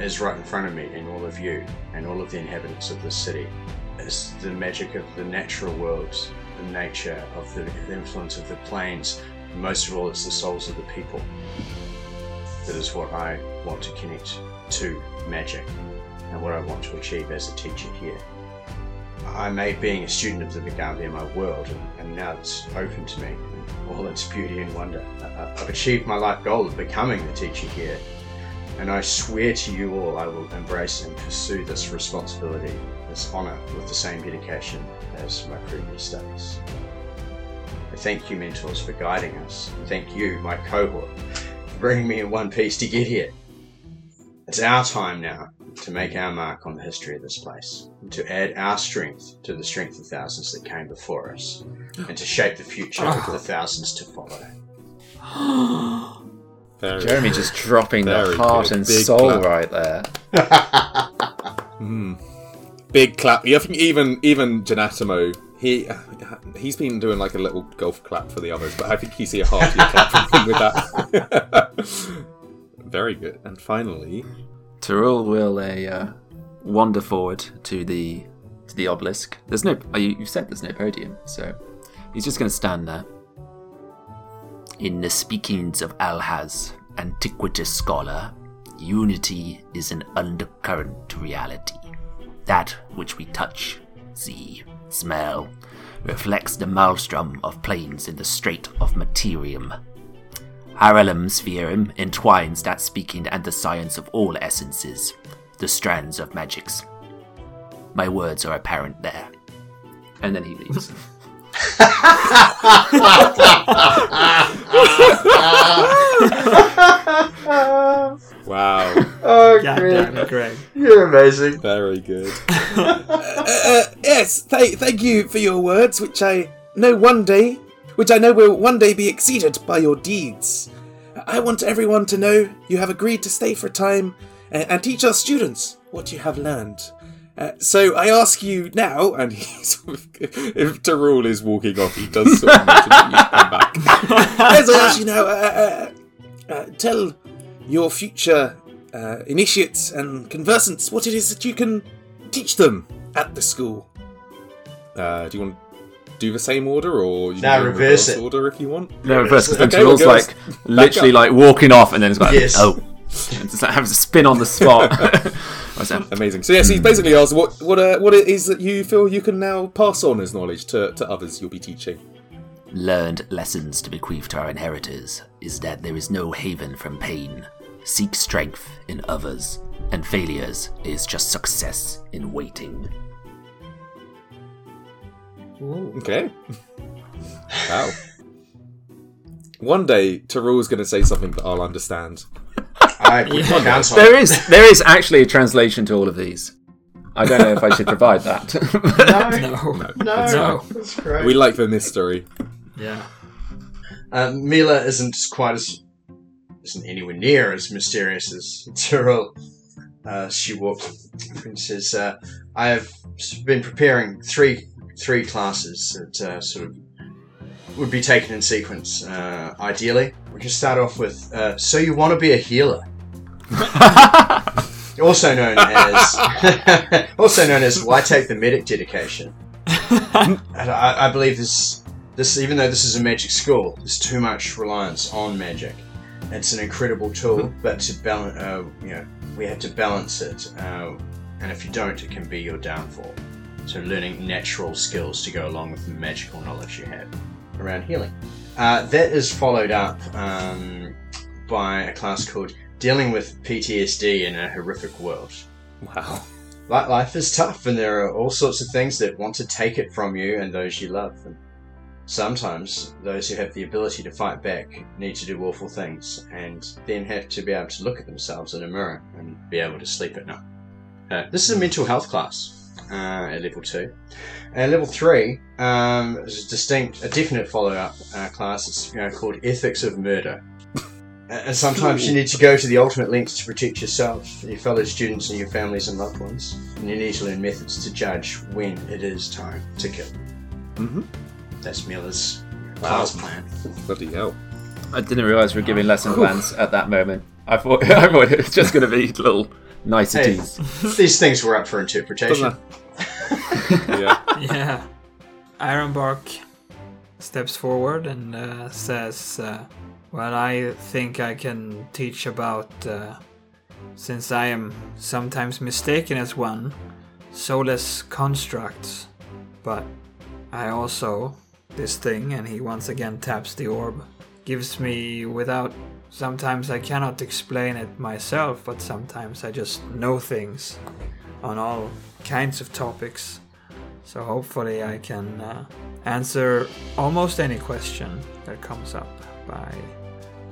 is right in front of me and all of you and all of the inhabitants of this city. It's the magic of the natural world, the nature of the influence of the plains. Most of all, it's the souls of the people. That is what I want to connect to magic and what I want to achieve as a teacher here. I made being a student of the Magaambya my world, and, and now it's open to me all its beauty and wonder. I- I've achieved my life goal of becoming the teacher here, and I swear to you all I will embrace and pursue this responsibility, this honour, with the same dedication as my previous studies. I thank you, mentors, for guiding us. Thank you, my cohort, for bringing me in one piece to get here. It's our time now to make our mark on the history of this place, to add our strength to the strength of thousands that came before us, and to shape the future of the thousands to follow.
Jeremy just dropping the heart
good.
and
Big
soul
clap.
right there.
big clap. I think even even Janatimo, he he's been doing like a little golf clap for the others, but I think you see a heartier clap from him with that. Very good. And finally,
Teh'Rull will uh, uh, wander forward to the to the obelisk. There's no. Oh, you, you said there's no podium, so he's just going to stand there. In the speakings of Alhaz, antiquitous scholar, unity is an undercurrent to reality. That which we touch, see, smell, reflects the maelstrom of planes in the strait of materium. Harellem's theorem entwines that speaking and the science of all essences, the strands of magics. My words are apparent there. And then he leaves.
wow,
Oh,
God damn it, Greg.
you're amazing.
very good. Uh, uh, uh, yes, th- thank you for your words, which I know one day, which I know will one day be exceeded by your deeds. I want everyone to know you have agreed to stay for a time and, and teach our students what you have learned. Uh, so I ask you now, and he sort of, if Teh'Rull is walking off, he does sort of mention that you come back. As I ask you now, uh, uh, uh, tell your future uh, initiates and conversants what it is that you can teach them at the school. Uh, do you want to do the same order, or you
No, reverse
reverse
it.
order if you want?
No, reverse because then
Okay, we'll
like literally
up.
like walking off, and then it's like,
Yes.
oh, and just like, having to spin on the spot. I
Amazing. So yes, he's basically asked what what uh, what it is that you feel you can now pass on as knowledge to, to others you'll be teaching.
learned lessons to bequeath to our inheritors is that there is no haven from pain. Seek strength in others, and failures is just success in waiting.
Okay. wow. One day, Teh'Rull's going to say something that I'll understand.
I would count on
There
it.
is there is actually a translation to all of these. I don't know if I should provide that.
No,
No.
no,
No.
that's great.
We like the mystery.
Yeah.
Uh, Mila isn't quite as isn't anywhere near as mysterious as Teh'Rull. Uh, she walks and says, uh, "I have been preparing three three classes that uh, sort of would be taken in sequence. Uh, ideally, we can start off with uh, so you want to be a healer." also known as also known as why take the medic dedication? And I, I believe this this even though this is a magic school there's too much reliance on magic. It's an incredible tool but to balance uh, you know we have to balance it uh, and if you don't it can be your downfall. So learning natural skills to go along with the magical knowledge you have around healing. Uh, that is followed up um, by a class called dealing with PTSD in a horrific world
Wow.
Li- life is tough, and there are all sorts of things that want to take it from you and those you love. And sometimes those who have the ability to fight back need to do awful things, and then have to be able to look at themselves in a mirror and be able to sleep at night. Uh, this is a mental health class uh, at level two. At level three um, is a distinct, a definite follow-up uh, class. It's you know, called Ethics of Murder. And sometimes you need to go to the ultimate lengths to protect yourself, your fellow students, and your families and loved ones. And you need to learn methods to judge when it is time to kill.
Mhm.
That's Mila's
Wow.
class plan.
Bloody hell.
I didn't realise we were giving lesson plans at that moment. I thought I thought it was just going to be little niceties.
These things were up for interpretation.
Doesn't Yeah.
Yeah. Ironbark steps forward and uh, says, uh, Well, I think I can teach about, uh, since I am sometimes mistaken as one, soulless constructs. But I also, this thing, and he once again taps the orb, gives me without. Sometimes I cannot explain it myself, but sometimes I just know things on all kinds of topics. So hopefully I can uh, answer almost any question that comes up by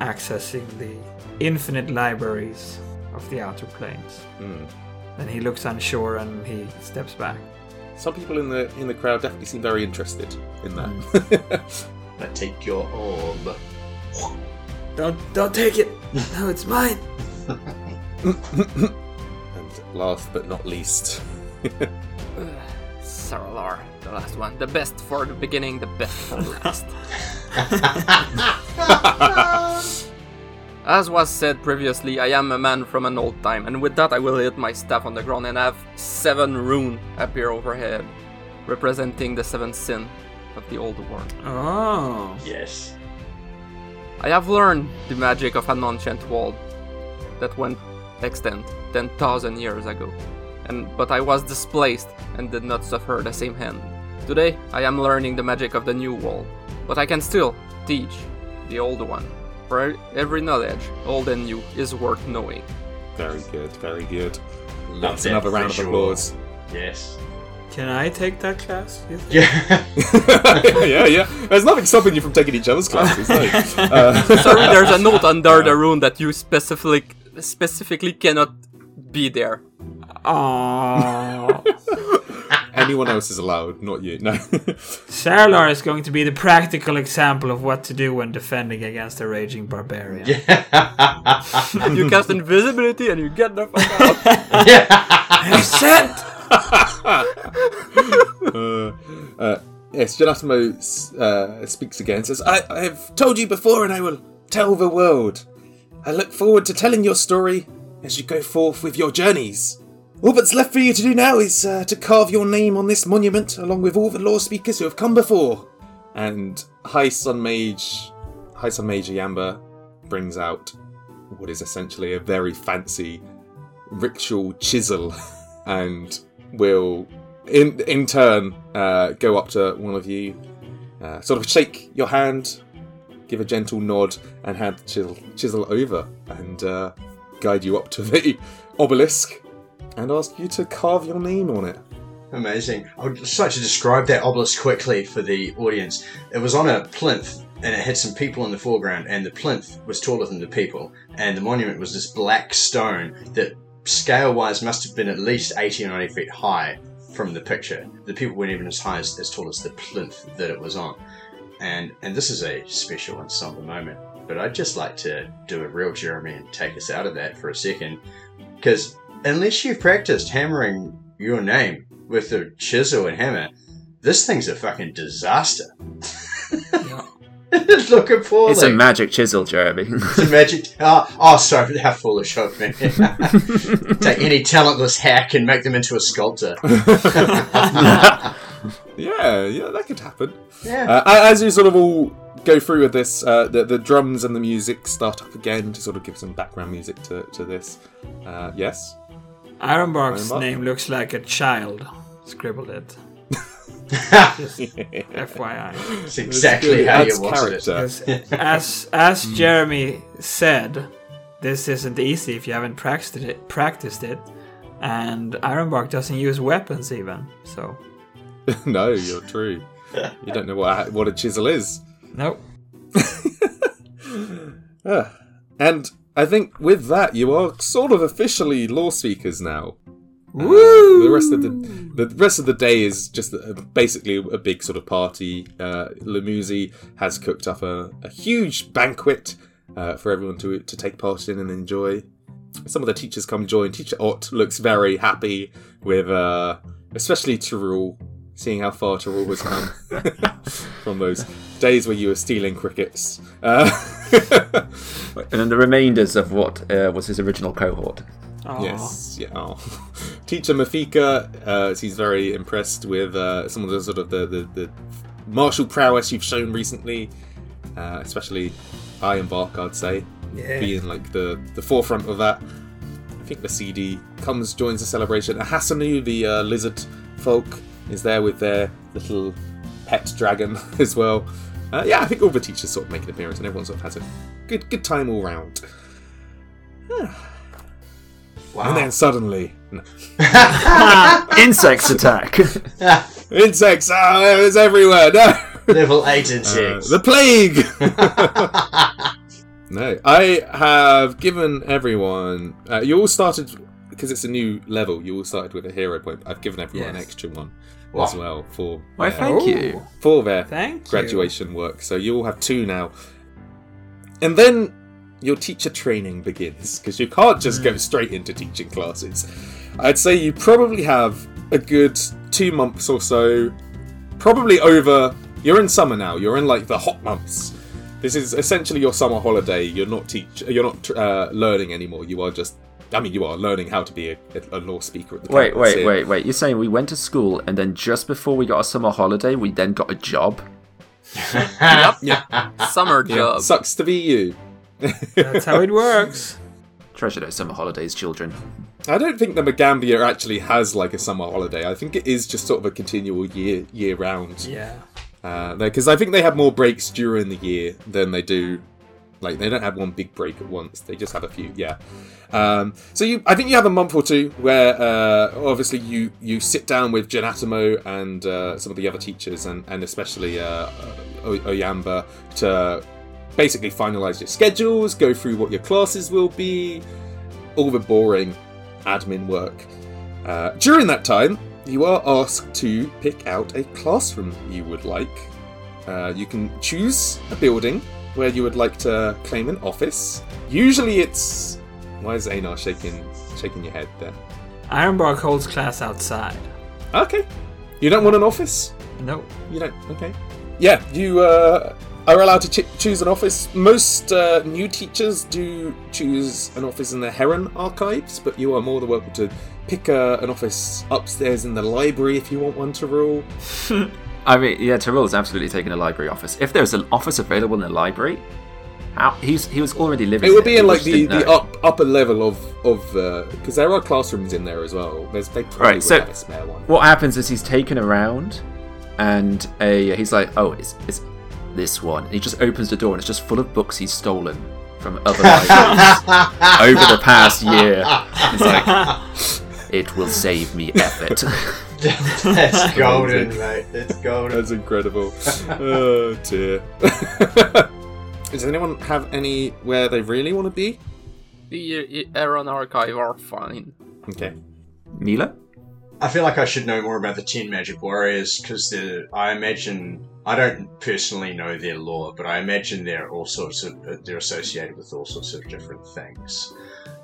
accessing the infinite libraries of the outer planes.
Mm.
Then he looks unsure and he steps back.
Some people in the in the crowd definitely seem very interested in that.
I take your orb.
Don't don't take it. No, it's mine.
and last but not least,
Saralar, the last one. The best for the beginning, the best for the last. As was said previously, I am a man from an old time, and with that I will hit my staff on the ground and have seven rune appear overhead, representing the seven sin of the old world.
Oh.
Yes.
I have learned the magic of an ancient world that went extant 10,000 years ago, and but I was displaced and did not suffer the same hand. Today, I am learning the magic of the new world, but I can still teach the old one. For every knowledge, old and new, is worth knowing.
very good, very good.
Love
That's another round of applause.
Yes.
Can I take that class? you think?
Yeah.
yeah, yeah. There's nothing stopping you from taking each other's classes. No. Uh,
Sorry, there's a note under the rune that you specifically specifically cannot be there.
Aww.
Anyone else is allowed, not you. No.
Saralar is going to be the practical example of what to do when defending against a raging barbarian. Yeah.
You cast invisibility and you get the fuck out.
I'm sent!
uh, uh, yes, Janatimo uh, speaks again. Says, I, "I have told you before, and I will tell the world. I look forward to telling your story as you go forth with your journeys. All that's left for you to do now is uh, to carve your name on this monument, along with all the Lore-Speakers who have come before." And High Sun Mage, High Sun Mage Yamba brings out what is essentially a very fancy ritual chisel, and will in in turn uh, go up to one of you, uh, sort of shake your hand, give a gentle nod, and hand the chisel, chisel over and uh, guide you up to the obelisk and ask you to carve your name on it.
Amazing. I would just like to describe that obelisk quickly for the audience. It was on a plinth and it had some people in the foreground, and the plinth was taller than the people, and the monument was this black stone that, scale wise, must have been at least 80 or 90 feet high from the picture. The people weren't even as high as, as tall as the plinth that it was on. And, and this is a special and somber moment, but I'd just like to do a real Jeremy and take us out of that for a second, because unless you've practiced hammering your name with a chisel and hammer, this thing's a fucking disaster.
Yeah.
it's looking poorly.
It's a magic chisel, Jeremy.
It's a magic. Oh, oh, sorry, how foolish of me. Take any talentless hack and make them into a sculptor.
Yeah, yeah, that could happen.
Yeah.
Uh, as you sort of all go through with this, uh, the, the drums and the music start up again to sort of give some background music to, to this. Uh, yes?
Ironbark's
Ironbark?
name looks like a child scribbled it. FYI.
That's exactly how
Adds
you wanted it.
character.
Because as as Jeremy said, this isn't easy if you haven't practiced it. Practiced it, and Ironbark doesn't use weapons even. So
no, you're true. You don't know what what a chisel is.
nope.
Ah. And I think with that, you are sort of officially Lore-Speakers now. Uh, the rest of the the rest of the day is just a, basically a big sort of party. Uh, has cooked up a, a huge banquet uh, for everyone to to take part in and enjoy. Some of the teachers come join. Teacher Ott looks very happy with, uh, especially Teh'Rull, seeing how far Teh'Rull has come from those days where you were stealing crickets. Uh,
and then the remainders of what uh, was his original cohort.
Aw.
Yes, yeah. Oh. Teacher Mafika, uh, she's very impressed with uh, some of the sort of the, the, the martial prowess you've shown recently, uh, especially Ironbark, I'd say,
Yeah.
being like the, the forefront of that. I think the CD comes, joins the celebration. Hasanu, the uh, lizard folk, is there with their little pet dragon as well. Uh, yeah, I think all the teachers sort of make an appearance, and everyone sort of has a good good time all round.
Wow.
And then suddenly, no.
Insects attack.
Insects! Ah, it was everywhere! No!
Level 8
Uh,
insects.
the plague! no. I have given everyone. Uh, you all started. Because it's a new level, you all started with a hero point. I've given everyone an extra one
Wow.
as well for
Why,
their,
thank
Oh,
you.
for their
Thank you.
graduation work. So you all have two now. And then your teacher training begins because you can't just go straight into teaching classes. I'd say you probably have a good two months or so, probably over. You're in summer now. You're in like the hot months. This is essentially your summer holiday. You're not teach. You're not uh, learning anymore. You are just. I mean, you are learning how to be a, a Lore-Speaker at the
Wait, wait,
here.
wait, wait. You're saying we went to school and then just before we got a summer holiday, we then got a job?
Yep.
Yeah,
Summer
yeah.
job.
Sucks to be you.
That's how it works.
Treasure those summer holidays, children.
I don't think the Magaambya actually has like a summer holiday. I think it is just sort of a continual year year round.
Yeah.
Uh, because I think they have more breaks during the year than they do. Like they don't have one big break at once. They just have a few. Yeah. Um, so you, I think you have a month or two where uh, obviously you you sit down with Janatimo and uh, some of the other teachers and and especially uh, Oyamba to basically finalize your schedules, go through what your classes will be, all the boring admin work. Uh, during that time, you are asked to pick out a classroom you would like. Uh, you can choose a building where you would like to claim an office. Usually, it's why is Ejnar shaking shaking your head there?
Ironbark holds class outside.
Okay, you don't want an office.
No.
You don't. Okay. Yeah, you uh, are allowed to ch- choose an office. Most uh, new teachers do choose an office in the Heron archives, but you are more than welcome to pick uh, an office upstairs in the library if you want one to rule.
I mean, yeah, Teh'Rull is absolutely taking a library office. If there's an office available in the library, how he's he was already living.
It would be in like the, the up upper level of of uh, because there are classrooms in there as well. There's they probably
Right, so-
have a spare one.
What happens is he's taken around, and a he's like, oh, it's it's this one. And he just opens the door, and it's just full of books he's stolen from other libraries over the past year. It's like it will save me effort.
That's golden, mate. That's golden.
That's incredible. oh dear. Does anyone have any where they really want to be?
The uh, Heron Archive are fine.
Okay.
Mila?
I feel like I should know more about the Ten Magic Warriors because I imagine I don't personally know their lore, but I imagine they're all sorts of they're associated with all sorts of different things.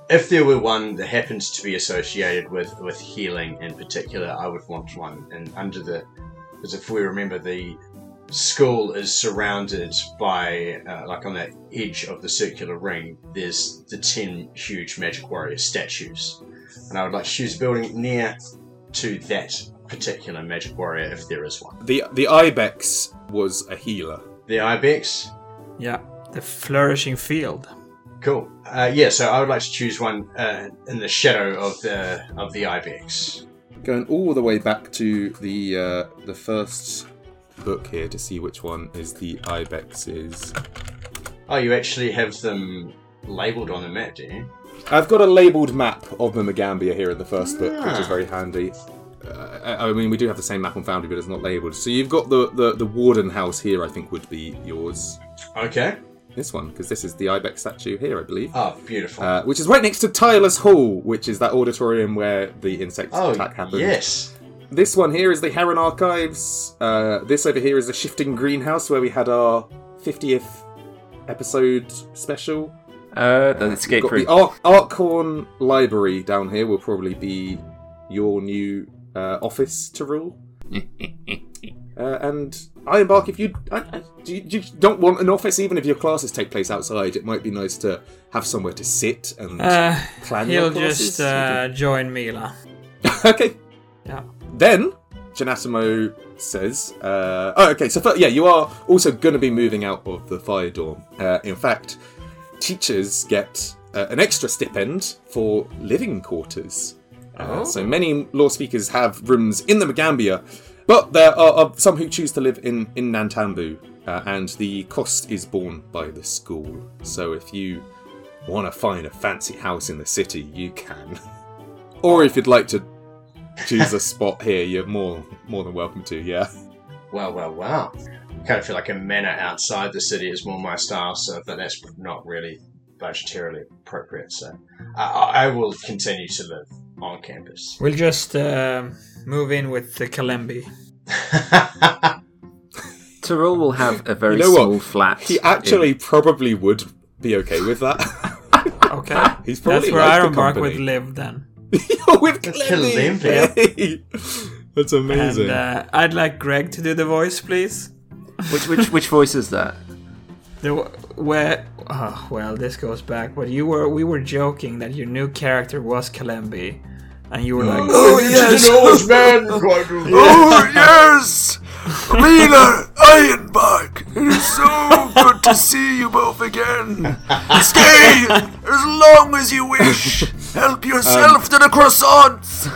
If there were one that happens to be associated with with healing in particular, I would want one. And under the because if we remember the school is surrounded by uh, like on the edge of the circular ring, there's the ten huge magic warrior statues, and I would like to choose a building near to that particular magic warrior if there is one.
The the ibex was a healer.
The ibex.
Yeah, the flourishing field.
Cool. Uh, yeah, so I would like to choose one uh, in the shadow of the of the ibex.
Going all the way back to the uh, the first book here to see which one is the ibex's.
Oh, you actually have them labelled on the map, do you?
I've got a labelled map of the Magaambya here in the first book, which is very handy. Uh, I I mean, we do have the same map on Foundry, but it's not labelled. So you've got the, the, the Warden House here, I think would be yours.
Okay.
This one, because this is the Ibex statue here, I believe.
Oh, beautiful.
Uh, which is right next to Tyler's Hall, which is that auditorium where the insect
oh,
attack happened.
yes.
This one here is the Heron Archives. Uh, this over here is the Shifting Greenhouse, where we had our 50th episode special.
Uh, the escape
Got
route.
the Arc- Arkhorn Library down here will probably be your new uh, office to rule. Uh, and Ironbark, if you, I, you, you don't want an office, even if your classes take place outside, it might be nice to have somewhere to sit and
Uh,
plan your
he'll just uh, join Mila.
okay.
Yeah.
Then Janatimo says, uh, "Oh, okay. So yeah, you are also going to be moving out of the fire dorm. Uh, in fact, teachers get uh, an extra stipend for living quarters. Uh, So many Lore-Speakers have rooms in the Magaambya, but there are, some who choose to live in in Nantambu, uh, and the cost is borne by the school. So if you want to find a fancy house in the city, you can. or if you'd like to choose a spot here, you're more more than welcome to. Yeah.
Well, well, well. wow. kind of feel like a manor outside the city is more my style, so but that's not really budgetarily appropriate. So I, I I will continue to live on campus.
We'll just uh, move in with the Kalembi.
Teh'Rull will have a very
You know what?
small flat.
He actually probably would be okay with that.
Okay.
He's probably
That's where
like the
Ironbark
company.
would live then.
with
That's
Clemmy.
Kalimpi.
That's amazing.
And uh, I'd like Greg to do the voice, please.
Which, which, which voice is that?
The where? Oh, well, this goes back. But you were we were joking that your new character was Kalembi, and you were like,
Oh yes!
old man quite
Oh yes! Mila Ironbark! It is so good to see you both again. Stay as long as you wish. Help yourself to the croissants.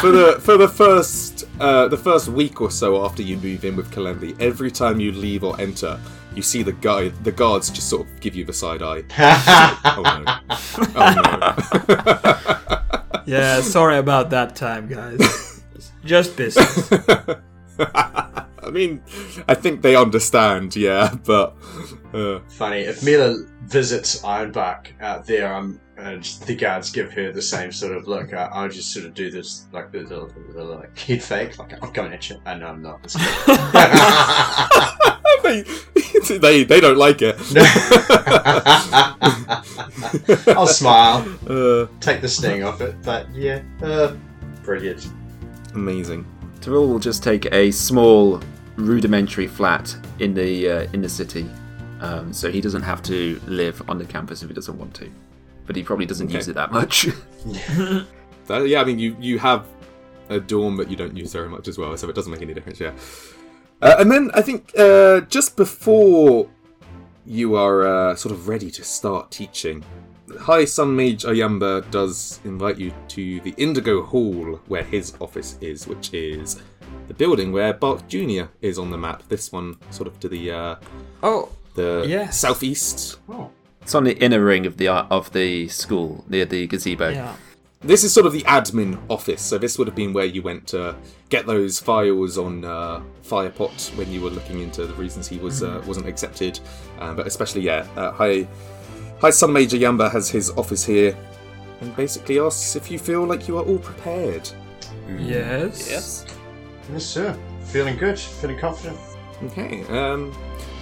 for the for the first uh, the first week or so after you move in with Kalembi, every time you leave or enter, you see the guy the guards just sort of give you the side eye. oh no! Oh no!
"Yeah, sorry about that time, guys. Just business."
I mean, I think they understand, yeah, but uh,
Funny. If Mila visits Ironbark out there, um, and the guards give her the same sort of look, uh, I'll just sort of do this, like the, the, the, like head fake, like I'm coming at you. I know I'm not.
They, they they don't like it.
I'll smile,
Uh,
take the sting off it, but yeah, uh, brilliant.
amazing.
Teh'Rull will just take a small, rudimentary flat in the uh, in the city, um, so he doesn't have to live on the campus if he doesn't want to. But he probably doesn't
Okay.
use it that much.
That- yeah, I mean, you you have a dorm but you don't use very much as well, so it doesn't make any difference. Yeah. Uh, and then I think uh, just before you are uh, sort of ready to start teaching, High Sun Mage Oyamba does invite you to the Indigo Hall, where his office is, which is the building where Bark Junior is on the map. This one, sort of to the uh,
oh,
the
Yes.
southeast.
Oh,
It's on the inner ring of the uh, of the school near the gazebo.
Yeah.
This is sort of the admin office, so this would have been where you went to get those files on uh, Firepot when you were looking into the reasons he was uh, wasn't accepted. Um, but especially, yeah, uh, High High Sun Major Yamba has his office here, and basically asks if you feel like you are all prepared.
Yes.
Yes.
Yes, sir. Feeling good. Feeling confident.
Okay. Um,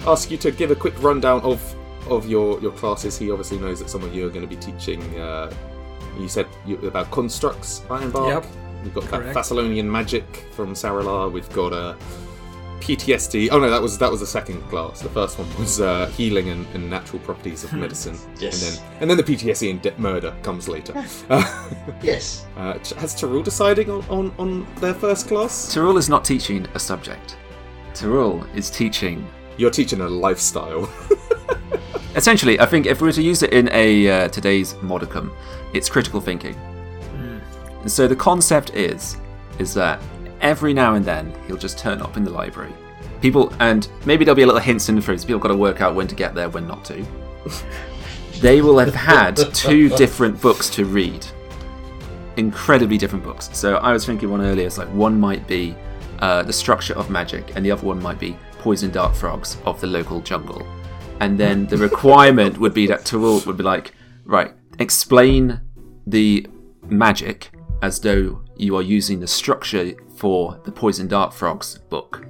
ask you to give a quick rundown of of your your classes. He obviously knows that some of you are going to be teaching. Uh, you said you, about constructs, Ironbark.
Yep.
We've got
Correct.
that Thassilonian magic from Saralar. We've got uh, PTSD. Oh no, that was that was the second class. The first one was uh, healing and, and natural properties of medicine.
Yes.
And then and then the PTSD and de- murder comes later. uh,
Yes.
uh, has Teh'Rull deciding on, on, on their first class?
Teh'Rull is not teaching a subject. Teh'Rull is teaching.
You're teaching a lifestyle.
Essentially, I think if we were to use it in a uh, today's modicum, it's critical thinking. And so the concept is, is that every now and then he'll just turn up in the library. People, and maybe there'll be a little hints in the phrase. People got to work out when to get there, when not to. they will have had two different books to read, incredibly different books. So I was thinking one earlier. It's like one might be uh, the structure of magic, and the other one might be poison dart frogs of the local jungle. And then the requirement would be that Teh'Rull would be like, right, explain the magic as though you are using the structure for the poison dart frogs book,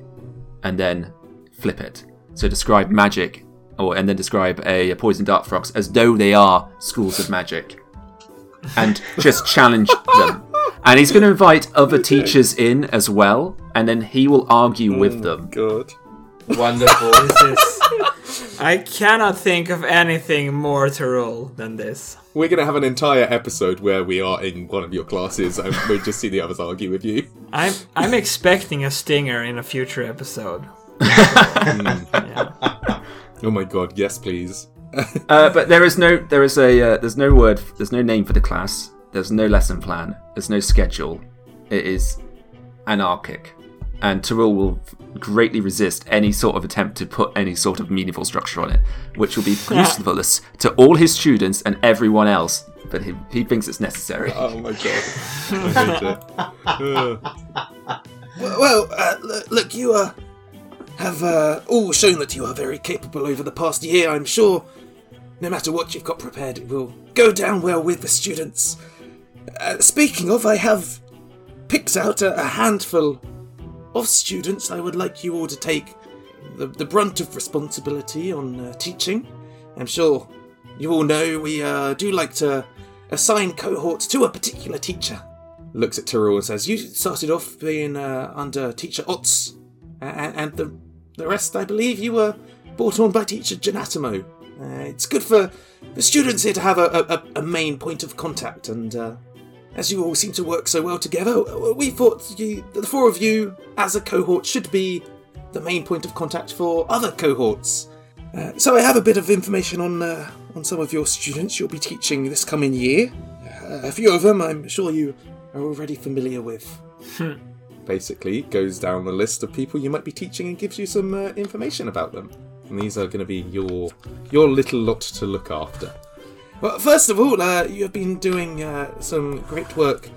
and then flip it. So describe magic, or and then describe a, a poison dart frogs as though they are schools of magic, and just challenge them. And he's going to invite other teachers in as well, and then he will argue with mm, them.
Good.
Wonderful.
This is. I cannot think of anything more to roll than this.
We're going to have an entire episode where we are in one of your classes and we just see the others argue with you.
I'm I'm expecting a stinger in a future episode.
Oh my god, yes, please.
Uh, but there is no, there is a, uh, there's no word, there's no name for the class. There's no lesson plan. There's no schedule. It is anarchic, and Teh'Rull will greatly resist any sort of attempt to put any sort of meaningful structure on it, which will be useless to all his students and everyone else. But he, he thinks it's necessary.
Oh my god. I hate it. Uh. well, uh, look, look, you uh, have uh, all shown that you are very capable over the past year. I'm sure no matter what you've got prepared, it will go down well with the students. Uh, speaking of, I have picked out a, a handful of students I would like you all to take the, the brunt of responsibility on uh, teaching. I'm sure you all know we uh, do like to assign cohorts to a particular teacher. Looks at Teh'Rull and says, You started off being uh, under Teacher Otz, a- a- and the, the rest, I believe, you were brought on by Teacher Janatimo. Uh, it's good for the students here to have a, a, a main point of contact, and uh, as you all seem to work so well together, we thought you, the four of you, as a cohort, should be the main point of contact for other cohorts. Uh, so I have a bit of information on uh, on some of your students you'll be teaching this coming year. Uh, a few of them, I'm sure you are already familiar with. Basically, goes down the list of people you might be teaching and gives you some uh, information about them. And these are going to be your your little lot to look after. Well, first of all, uh, you have been doing uh, some great work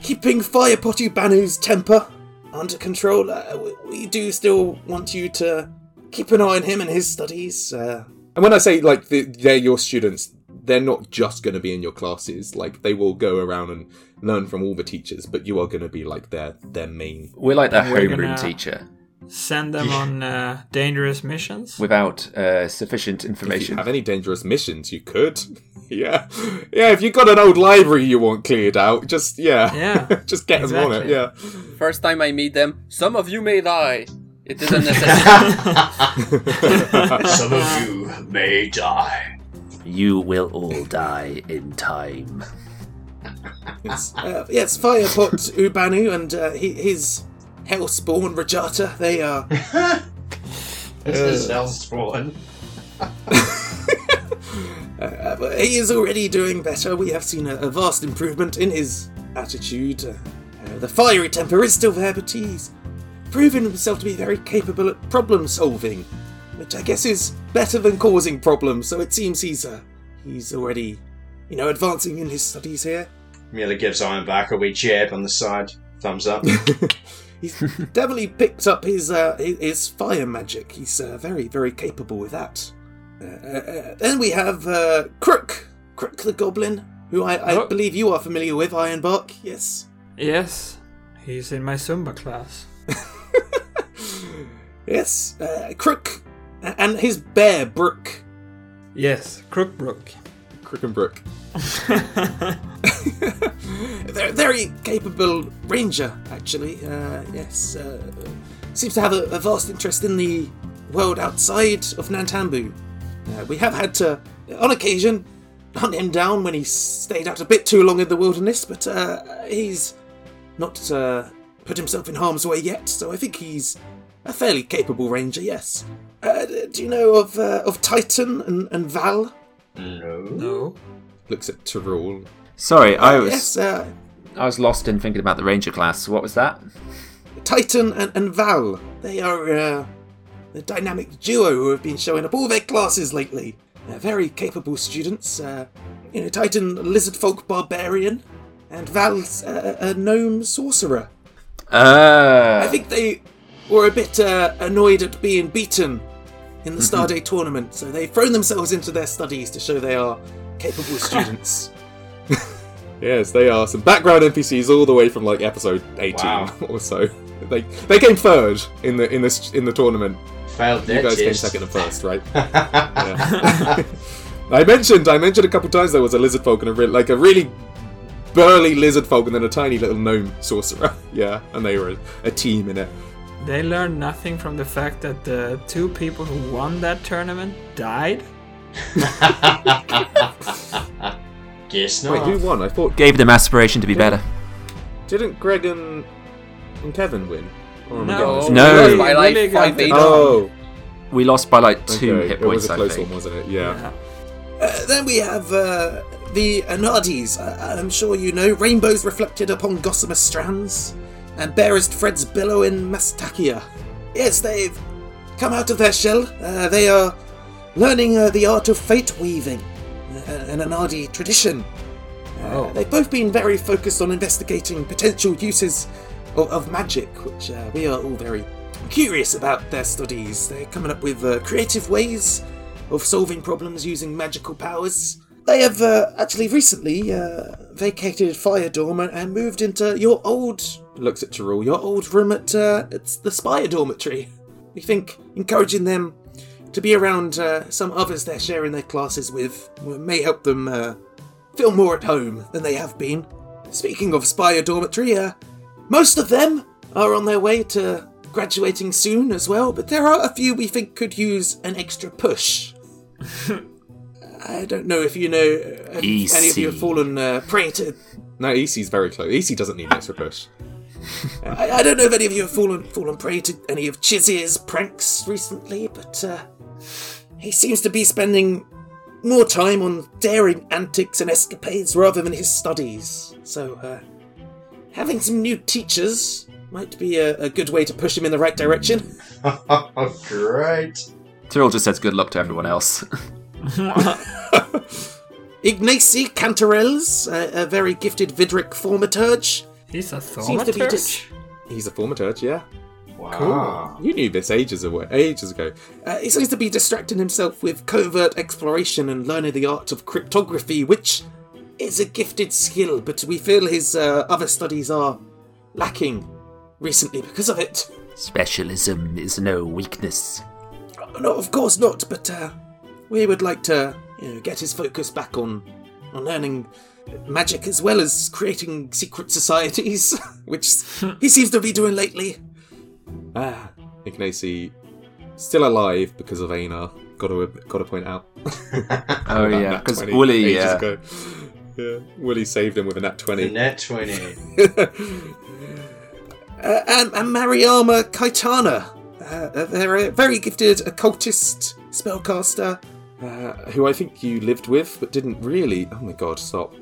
keeping Firepot Ubanu's temper under control. Uh, we, we do still want you to keep an eye on him and his studies. Uh, and when I say like the, they're your students, they're not just going to be in your classes. Like they will go around and learn from all the teachers, but you are going to be like their their main.
We're like that
We're
homeroom
gonna-
teacher
Send them on uh, dangerous missions.
without uh, sufficient
If
information.
you have any dangerous missions, you could. yeah, yeah. If you've got an old library you want cleared out, just yeah,
Yeah,
just get them on it. Yeah.
First time I meet them, some of you may die. It is a necessity.
Some of you may die.
You will all die in time.
Yes, uh, yes, Firepot Ubanu and uh, he, his Hellspawn Rajata, they are.
This is Hellspawn.
Uh, but he is already doing better. We have seen a, a vast improvement in his attitude. Uh, uh, the fiery temper is still there, but he's proven himself to be very capable at problem solving. which I guess is better than causing problems. So it seems he's uh, he's already, you know, advancing in his studies here.
Merely gives Ironbark a wee jab on the side. Thumbs up.
He's definitely picked up his uh, his, his fire magic. He's uh, very very capable with that. Uh, uh, uh, then we have uh, Crook, Crook the Goblin, who I, I
Oh.
believe you are familiar with, Ironbark. Yes.
Yes, he's in my Zumba class.
Yes, uh, Crook, and his bear Brook.
Yes, Crookbrook.
And Brook. They're very capable ranger, actually. Uh, yes, uh, seems to have a, a vast interest in the world outside of Nantambu. Uh, we have had to, on occasion, hunt him down when he stayed out a bit too long in the wilderness, but uh, he's not uh, put himself in harm's way yet, so I think he's a fairly capable ranger. Yes. Uh, do you know of of Titan and, and Val?
No.
No.
Looks at Teh'Rull.
Sorry, I was
Yes, uh,
I was lost in thinking about the ranger class. What was that?
Titan and, and Val. They are uh, a dynamic duo who have been showing up all their classes lately. They're very capable students. Uh, you know, Titan, a lizard folk barbarian, and Val's uh, a gnome sorcerer.
Uh,
I think they were a bit uh, annoyed at being beaten in the mm-hmm. Starday tournament, so they've thrown themselves into their studies to show they are capable students. yes, they are some background NPCs all the way from like episode eighteen
Wow.
or so. They they came third in the in this in the tournament.
Failed
You guys came second and first, right? I mentioned I mentioned a couple times there was a lizard folk and a re- like a really burly lizard folk and then a tiny little gnome sorcerer. Yeah, and they were a, a team in it.
They learned nothing from the fact that the two people who won that tournament died.
Guess not.
Wait, who won? I thought
gave them aspiration to be better.
didn't Greg and, and Keven win? Or am I
No.
No.
wrong?
Really,
By like
really
five
it
eight.
Oh,
We lost by like two
okay.
hit
It was
points.
a
I
close
think.
one, wasn't it? Yeah.
Yeah.
Uh, then we have uh, the Anades. I- I'm sure you know rainbows reflected upon gossamer strands, and barest Fred's billow in Mastakia. Yes, they've come out of their shell. Uh, they are learning uh, the art of fate weaving, uh, an Anadi tradition. Uh, They've both been very focused on investigating potential uses of, of magic, which uh, we are all very curious about their studies. They're coming up with uh, creative ways of solving problems using magical powers. They have uh, actually recently uh, vacated Fire Dorm and- and moved into your old. Looks at your old room at uh, it's the Spire Dormitory. We think encouraging them to be around uh, some others they're sharing their classes with may help them uh, feel more at home than they have been. Speaking of Spire Dormitory, uh, most of them are on their way to graduating soon as well, but there are a few we think could use an extra push. I don't know if you know uh, if any of you have fallen uh, prey to. No, EC's very close. EC doesn't need an extra push. I, I don't know if any of you have fallen fallen prey to any of Chizzy's pranks recently, but uh, he seems to be spending more time on daring antics and escapades rather than his studies. So, uh, having some new teachers might be a, a good way to push him in the right direction.
Great.
Teh'Rull just says good luck to everyone else.
Ignacy Cantarelles, a, a very gifted Vidric thaumaturge.
He's a
Seems to be
thaumaturge.
dis- He's a thaumaturge, yeah.
Wow.
You knew this ages ago. Ages ago. Uh, he seems to be distracting himself with covert exploration and learning the art of cryptography, which is a gifted skill, but we feel his uh, other studies are lacking recently because of it.
Specialism is no weakness.
No, of course not, but uh, we would like to you know, get his focus back on, on learning magic as well as creating secret societies, which he seems to be doing lately. Ah, Ignacy, still alive because of Ejnar. Got to got to point out.
Oh yeah, because
20
Wooly. Yeah,
ago. Yeah, Wooly saved him with a nat
The
twenty.
net 20.
Uh, and, and Mariama Kaitana. Uh, they're a very gifted occultist spellcaster uh, who I think you lived with but didn't really. Oh my god, stop.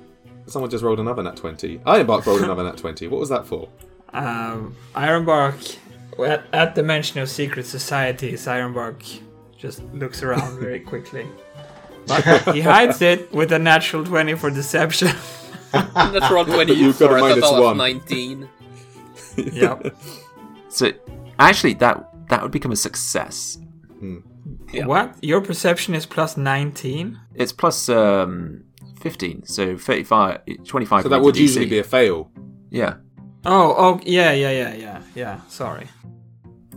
Someone just rolled another nat 20. Ironbark rolled another nat 20. What was that for?
Um, Ironbark, at, at the mention of secret societies, Ironbark just looks around very quickly. But he hides it with a natural 20 for deception.
Natural 20
You've got
for
a
a
minus
total of 19.
yep.
So actually, that that would become a success.
Yeah.
What? Your perception is plus 19?
It's plus um, 15, so 35, 25.
So that would usually be a fail.
yeah.
Oh, oh, yeah, yeah, yeah, yeah, yeah. Sorry.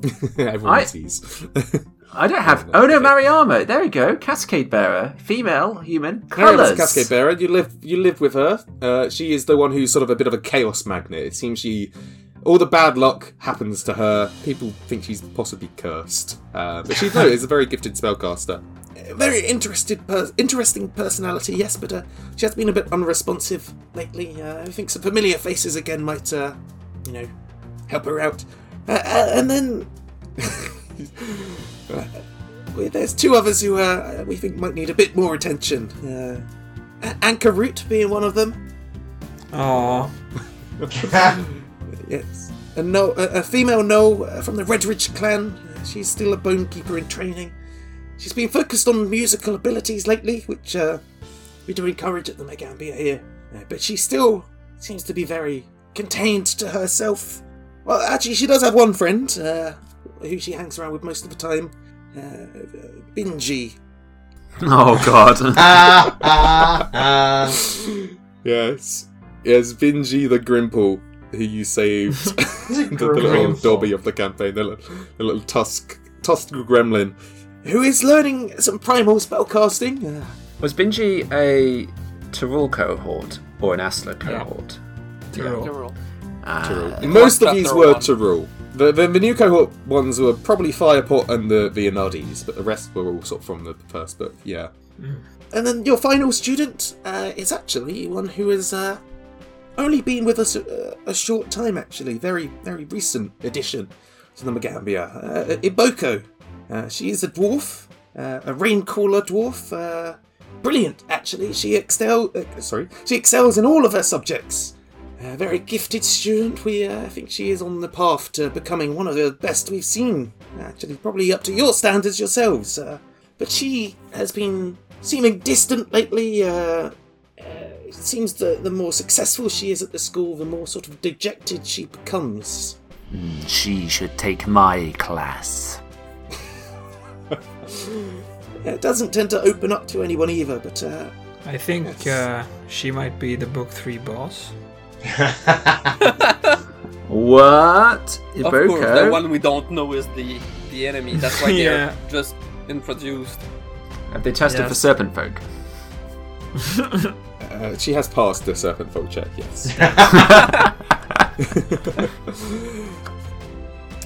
Everyone
I-
sees.
I don't have. Oh no, Mariama. There we go. Cascade bearer, female, human,
Mariam's
colors.
a cascade bearer. You live, you live with her. Uh, she is the one who's sort of a bit of a chaos magnet. It seems she, all the bad luck happens to her. People think she's possibly cursed, uh, but she no, is a very gifted spellcaster. A Very interested, per- interesting personality, yes, but uh, she has been a bit unresponsive lately. Uh, I think some familiar faces again might, uh, you know, help her out. Uh, uh, and then well, there's two others who uh, we think might need a bit more attention. Uh, Anchor Root being one of them.
Oh,
Yes. A, no, a, a female No uh, from the Redridge clan. Uh, she's still a bone keeper in training. She's been focused on musical abilities lately, which uh, we do encourage at the Magaambya here. Uh, but she still seems to be very contained to herself. Well, actually, she does have one friend uh, who she hangs around with most of the time. Uh, Binji.
Oh god.
Yes. Yes, Binji the Grimple, who you saved. the, the little
Grimple.
Dobby of the campaign, the little, the little tusk, tusk gremlin, who is learning some primal spellcasting. Uh,
Was Binji a Teh'Rull cohort or an Asla cohort?
Teh'Rull.
Ah,
Most of
Chapter
these were
one.
Teh'Rull. The, the, the new cohort ones were probably Firepot and the, the Anadis, but the rest were all sort of from the first book, yeah. And then your final student uh, is actually one who has uh, only been with us a, a short time, actually. Very, very recent addition to the Magaambya. Uh, Iboko. Uh, she is a dwarf, uh, a raincaller dwarf. Uh, brilliant, actually. She excel. Uh, sorry, she excels in all of her subjects. A very gifted student. We uh, I think she is on the path to becoming one of the best we've seen. Actually, probably up to your standards yourselves. Uh, but she has been seeming distant lately. It seems that the more successful she is at the school, the more sort of dejected she becomes.
she should take my class.
It doesn't tend to open up to anyone either, but uh,
I think uh, she might be the book three boss.
What?
Of course, the one we don't know is the, the enemy. That's why
Yeah.
they're just introduced.
Have they tested
Yes.
for serpent folk?
uh, she has passed the serpent folk check. Yes.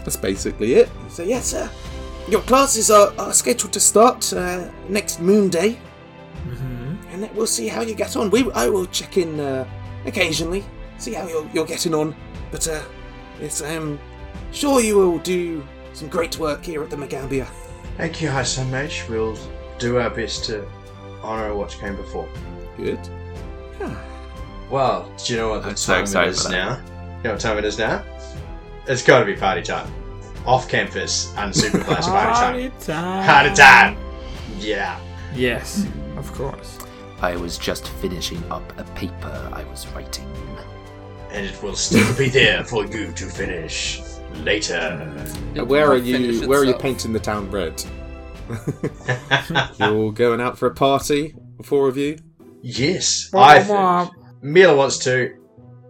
That's basically it. So yes, uh, your classes are, are scheduled to start uh, next Moon Day, and then we'll see how you get on. We I will check in uh, occasionally, see how you're, you're getting on. But uh, yes, I'm sure you will do some great work here at the Magaambya.
Thank you, High Sun Mage. We'll do our best to honour what came before.
Good.
Well, do you know what the
I'm
time
excited
it is now? You know what time it is now? It's got to be party time. Off campus and supervised party time.
Party time.
Party time! Yeah.
Yes, of course.
I was just finishing up a paper I was writing.
And it will still be there for you to finish later.
Uh, where are you? Where are you painting the town red? You're going out for a party, the four of you.
yes, I think.
Wah,
Mila wants to.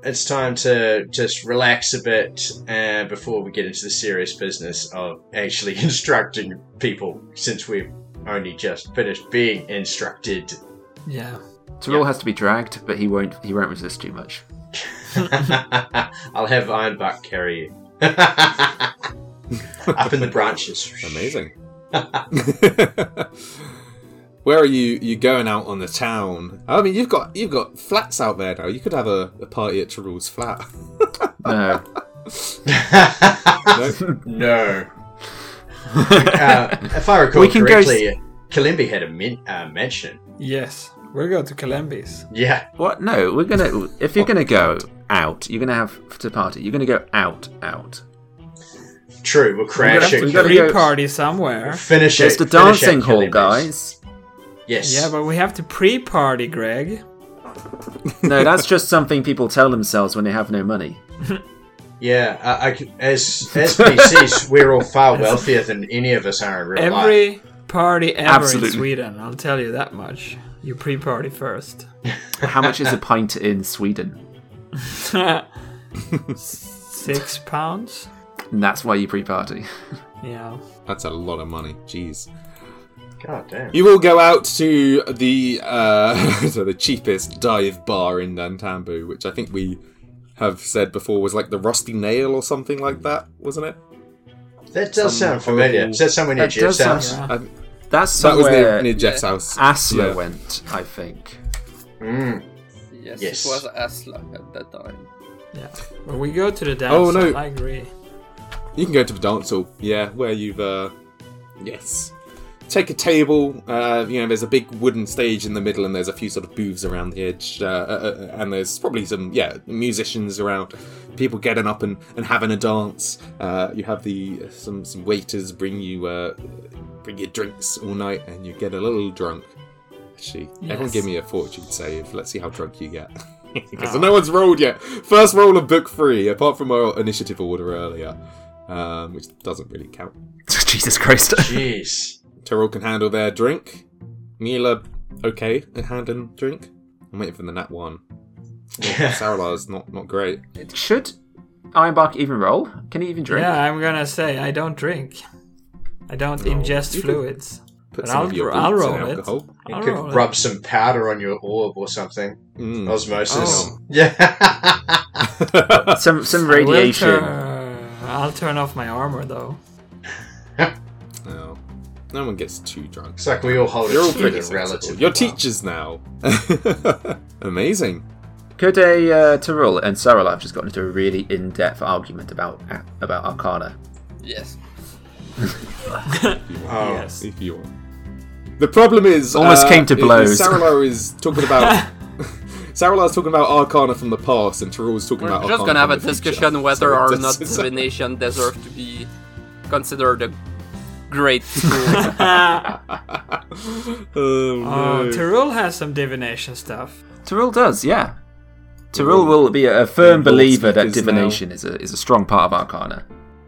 It's time to just relax a bit uh, before we get into the serious business of actually instructing people, since we've only just finished being instructed.
Yeah.
Teh'Rull has to be dragged, but he won't. He won't resist too much.
I'll have Ironbark carry you. Up in the branches.
Amazing. Where are you? You going out on the town? I mean, you've got you've got flats out there now. You could have a, a party at Teh'Rull's flat.
No.
No?
No. Uh, if I recall
We can go
correctly, Kalimbi had a min- uh, mansion.
Yes. we're going to Calembis.
Yeah.
What? No. We're gonna. If you're gonna go out, you're gonna have to party. You're gonna go out, out.
True, we'll crash
have to-
it.
gotta
kill
party somewhere.
Finish
There's
it.
the dancing hall, guys.
Yes.
Yeah, but we have to pre party, Greg.
No, that's just something people tell themselves when they have no money.
Yeah, I, I c- as as PCs, we're all far wealthier than any of us are in real life.
Every party ever
Absolutely.
in Sweden, I'll tell you that much. You pre party first.
How much is a pint in Sweden?
Six pounds?
And that's why you pre-party.
Yeah.
That's a lot of money. Jeez.
God damn.
You will go out to the uh, to the cheapest dive bar in Nantambu, which I think we have said before was like the Rusty Nail or something like that, wasn't it?
That does
Some
sound familiar.
horrible-
Is that somewhere near
That does
Jeff's
sound-
house?
Yeah.
I,
That's
that was
somewhere
near, near Jeff's house.
Asla
Yeah.
went, I think.
Mm.
Yes,
Yes.
it was Asla at that time.
Yeah. Well, we go to the dance.
Oh, no.
I agree.
You can go to the dance hall, yeah, where you've uh yes. Take a table, uh, you know, there's a big wooden stage in the middle and there's a few sort of booths around the edge, uh, uh, uh, and there's probably some, yeah, musicians around, people getting up and, and having a dance. Uh, you have the some some waiters bring you uh, bring you drinks all night and you get a little drunk. Actually, everyone
Yes.
give me a fortune save. Let's see how drunk you get. Because
Oh.
no one's rolled yet. First roll of book three, apart from our initiative order earlier um, which doesn't really count.
Jesus Christ.
Jeez.
Teh'Rull can handle their drink. Mila, okay at handling drink. I'm waiting for the nat one. Saralar's not not great.
Should Ironbark even roll? Can he even drink?
Yeah, I'm gonna say I don't drink. I don't
No,
ingest fluids.
Put
But
some
I'll,
of your
I'll roll it.
alcohol.
You
I'll
could rub
it.
some powder on your orb or something.
Mm.
Osmosis.
Oh.
Yeah.
Some some radiation.
turn- I'll turn off my armor though.
No. no one gets too drunk.
it's like we all hold
You're all
it
pretty
together
sensible. You're
well.
teachers now. Amazing.
Could a uh, Teh'Rull and Sarah have just gotten into a really in-depth argument about about Arcana?
Yes.
Oh.
yes.
If you want. The problem is
Almost
uh,
came to blows.
Saralar is talking about Saralar's talking about Arcana from the past, and Teh'Rull's talking about.
We're just
Arcana
gonna have a
from the future.
discussion whether
So
or not
is-
divination deserve to be considered a great school.
oh,
Oh,
no.
Teh'Rull has some divination stuff.
Teh'Rull does, yeah. Teh'Rull will be a firm
Lord
believer that
speakers now.
divination is a is a strong part of Arcana.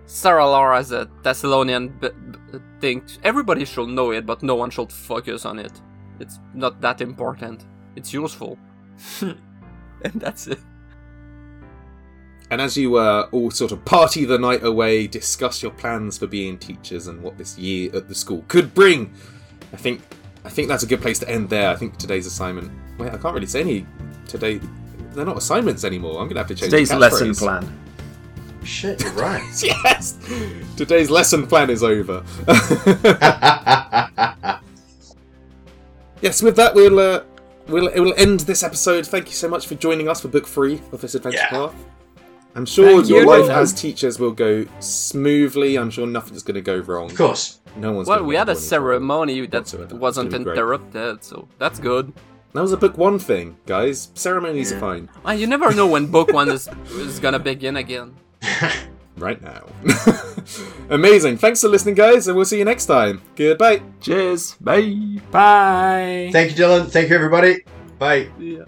Saralar as a Thassilonian b- b- thing. Everybody should know it, but no one should focus on it. It's not that important. It's useful. and that's it.
And as you uh, all sort of party the night away, discuss your plans for being teachers and what this year at the school could bring, I think I think that's a good place to end there. I think today's assignment. Wait, I can't really say any today. They're not assignments anymore. I'm gonna have to change.
Today's
the
lesson
catchphrase.
plan.
Shit, you're right.
Yes, today's lesson plan is over. yes, with that we'll uh, we'll we'll end this episode. Thank you so much for joining us for book three of this adventure
Yeah.
path. I'm sure
Thank
your
you.
life
Dylan.
as teachers will go smoothly. I'm sure nothing's going to go wrong.
of course.
No one's.
Well,
gonna
we had a
go any trouble.
ceremony that
whatsoever.
wasn't
It's gonna be great.
interrupted, so that's good.
That was a book one thing, guys. Ceremonies are fine
Ah, you never know when book one is, is gonna begin again.
right now. Amazing. Thanks for listening, guys, and we'll see you next time. Goodbye.
Cheers. Bye.
Bye.
Thank you, Dylan. Thank you, everybody. Bye.
Yeah.